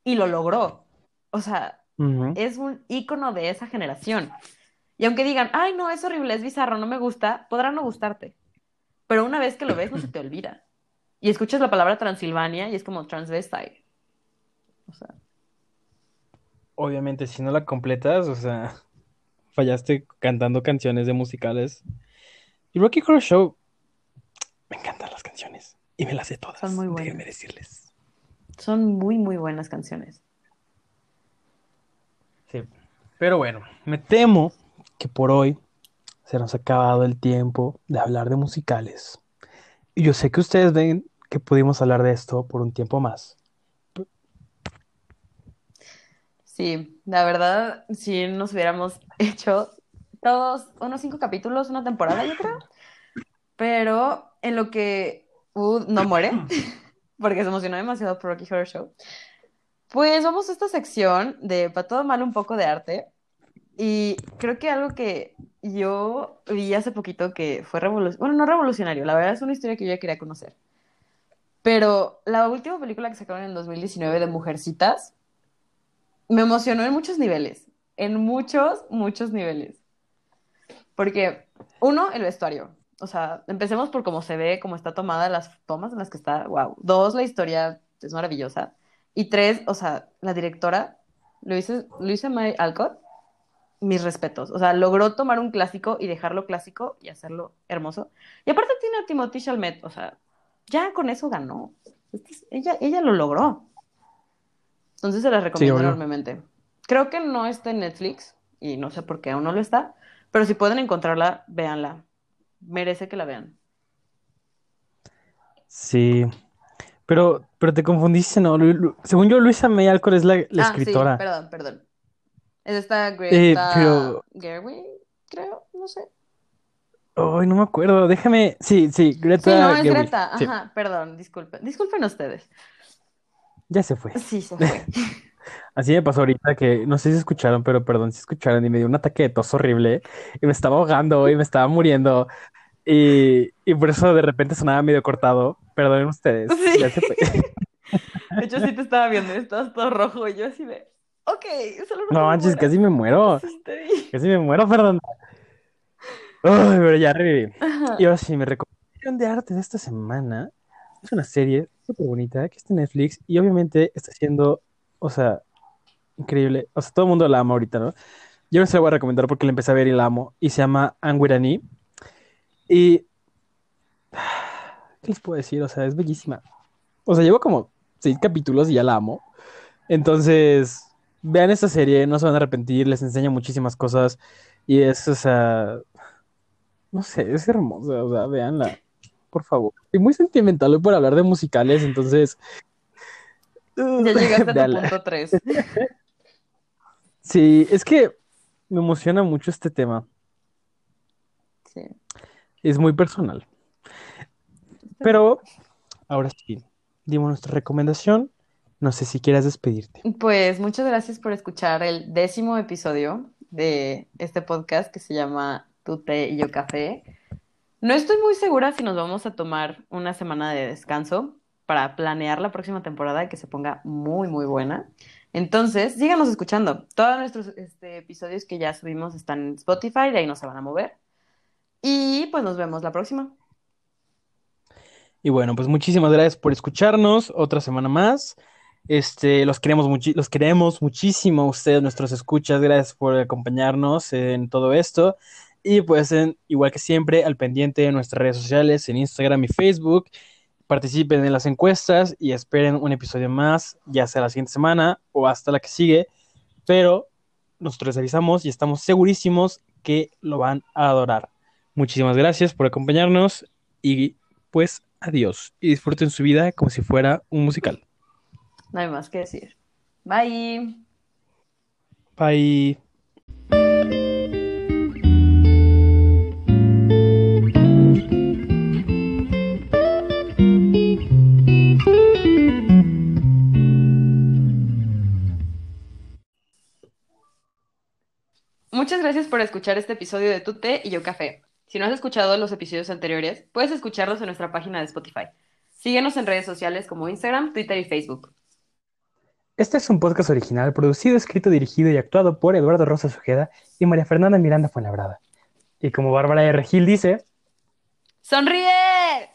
y lo logró. O sea, Ujú. es un ícono de esa generación. Y aunque digan, ay, no, es horrible, es bizarro, no me gusta, podrá no gustarte. Pero una vez que lo ves, no se te olvida. Y escuchas la palabra Transilvania y es como transvestite. O sea, Obviamente, si no la completas, o sea, fallaste cantando canciones de musicales. Y Rocky Horror Show, me encantan las canciones. Y me las sé todas, Son muy buenas. déjenme decirles. son muy, muy buenas canciones. Sí. Pero bueno, me temo que por hoy se nos ha acabado el tiempo de hablar de musicales. Y yo sé que ustedes ven que pudimos hablar de esto por un tiempo más. Sí, la verdad, si nos hubiéramos hecho todos unos cinco capítulos, una temporada, yo creo. Pero en lo que Wood no muere, porque se emocionó demasiado por Rocky Horror Show, pues vamos a esta sección de para todo mal un poco de arte. Y creo que algo que yo vi hace poquito que fue revolucionario, bueno, no revolucionario, la verdad es una historia que yo ya quería conocer. Pero la última película que sacaron en 2019 de Mujercitas me emocionó en muchos niveles, en muchos, muchos niveles. Porque, uno, el vestuario. O sea, empecemos por cómo se ve, cómo está tomada las tomas en las que está, wow. Dos, la historia es maravillosa. Y tres, o sea, la directora, Luisa, Luisa May Alcott, mis respetos. O sea, logró tomar un clásico y dejarlo clásico y hacerlo hermoso. Y aparte tiene a Timothée Chalamet, o sea, ya con eso ganó. Este es- Ella, ella lo logró. Entonces se las recomiendo enormemente. Creo que no está en Netflix y no sé por qué aún no lo está, pero si pueden encontrarla, véanla. Merece que la vean. Sí. Pero, pero te confundiste, ¿no? Según yo, Luisa May Alcott es la, la Ah, sí, escritora. perdón, perdón. Es esta Eh, Greta pero, Gerwig, creo, no sé. ay, no me acuerdo. Déjame. Sí, sí, Sí, Greta no, es Gerwig. Greta. Sí, Ajá, perdón, disculpen. Disculpen ustedes. Ya se fue. Sí, se fue. Así me pasó ahorita que no sé si escucharon, pero perdón si escucharon y me dio un ataque de tos horrible y me estaba ahogando y me estaba muriendo y, y por eso de repente sonaba medio cortado. Perdonen ustedes, Sí. ya se fue. De hecho, sí te estaba viendo, estabas todo rojo y yo así de, ok, solo no manches, casi me muero. Casi me muero, perdón. Ay, pero ya reviví. Ajá. Y ahora sí, mi recomendación de arte de esta semana es una serie súper bonita que está en Netflix y obviamente está siendo, o sea, increíble. O sea, todo el mundo la ama ahorita, ¿no? Yo no se la voy a recomendar porque la empecé a ver y la amo. Y se llama Anguirani. Y. ¿Qué les puedo decir? O sea, es bellísima. O sea, llevo como seis capítulos y ya la amo. Entonces, vean esta serie, no se van a arrepentir, les enseña muchísimas cosas. Y es, o sea. No sé, es hermosa. O sea, véanla, por favor. Estoy muy sentimental hoy por hablar de musicales, entonces. Ya llegaste a tu punto 3. Sí, es que me emociona mucho este tema. Sí. Es muy personal. Pero ahora sí, dimos nuestra recomendación. No sé si quieras despedirte. Pues muchas gracias por escuchar el décimo episodio de este podcast que se llama Tu té y yo café. No estoy muy segura si nos vamos a tomar una semana de descanso para planear la próxima temporada y que se ponga muy, muy buena. Entonces, síganos escuchando. Todos nuestros este, episodios que ya subimos están en Spotify, de ahí no se van a mover. Y pues nos vemos la próxima. Y bueno, pues muchísimas gracias por escucharnos otra semana más. Este, los queremos los queremos muchísimo a ustedes, nuestros escuchas. Gracias por acompañarnos en todo esto. Y pues, en- igual que siempre, al pendiente de nuestras redes sociales, en Instagram y Facebook. Participen en las encuestas y esperen un episodio más, ya sea la siguiente semana o hasta la que sigue. Pero nosotros les avisamos y estamos segurísimos que lo van a adorar. Muchísimas gracias por acompañarnos y pues adiós y disfruten su vida como si fuera un musical. No hay más que decir. Bye. Bye. Muchas gracias por escuchar este episodio de Tu Té y Yo Café. Si no has escuchado los episodios anteriores, puedes escucharlos en nuestra página de Spotify. Síguenos en redes sociales como Instagram, Twitter y Facebook. Este es un podcast original producido, escrito, dirigido y actuado por Eduardo Rosa Ojeda y María Fernanda Miranda Fuenlabrada. Y como Bárbara R. Gil dice, ¡Sonríe!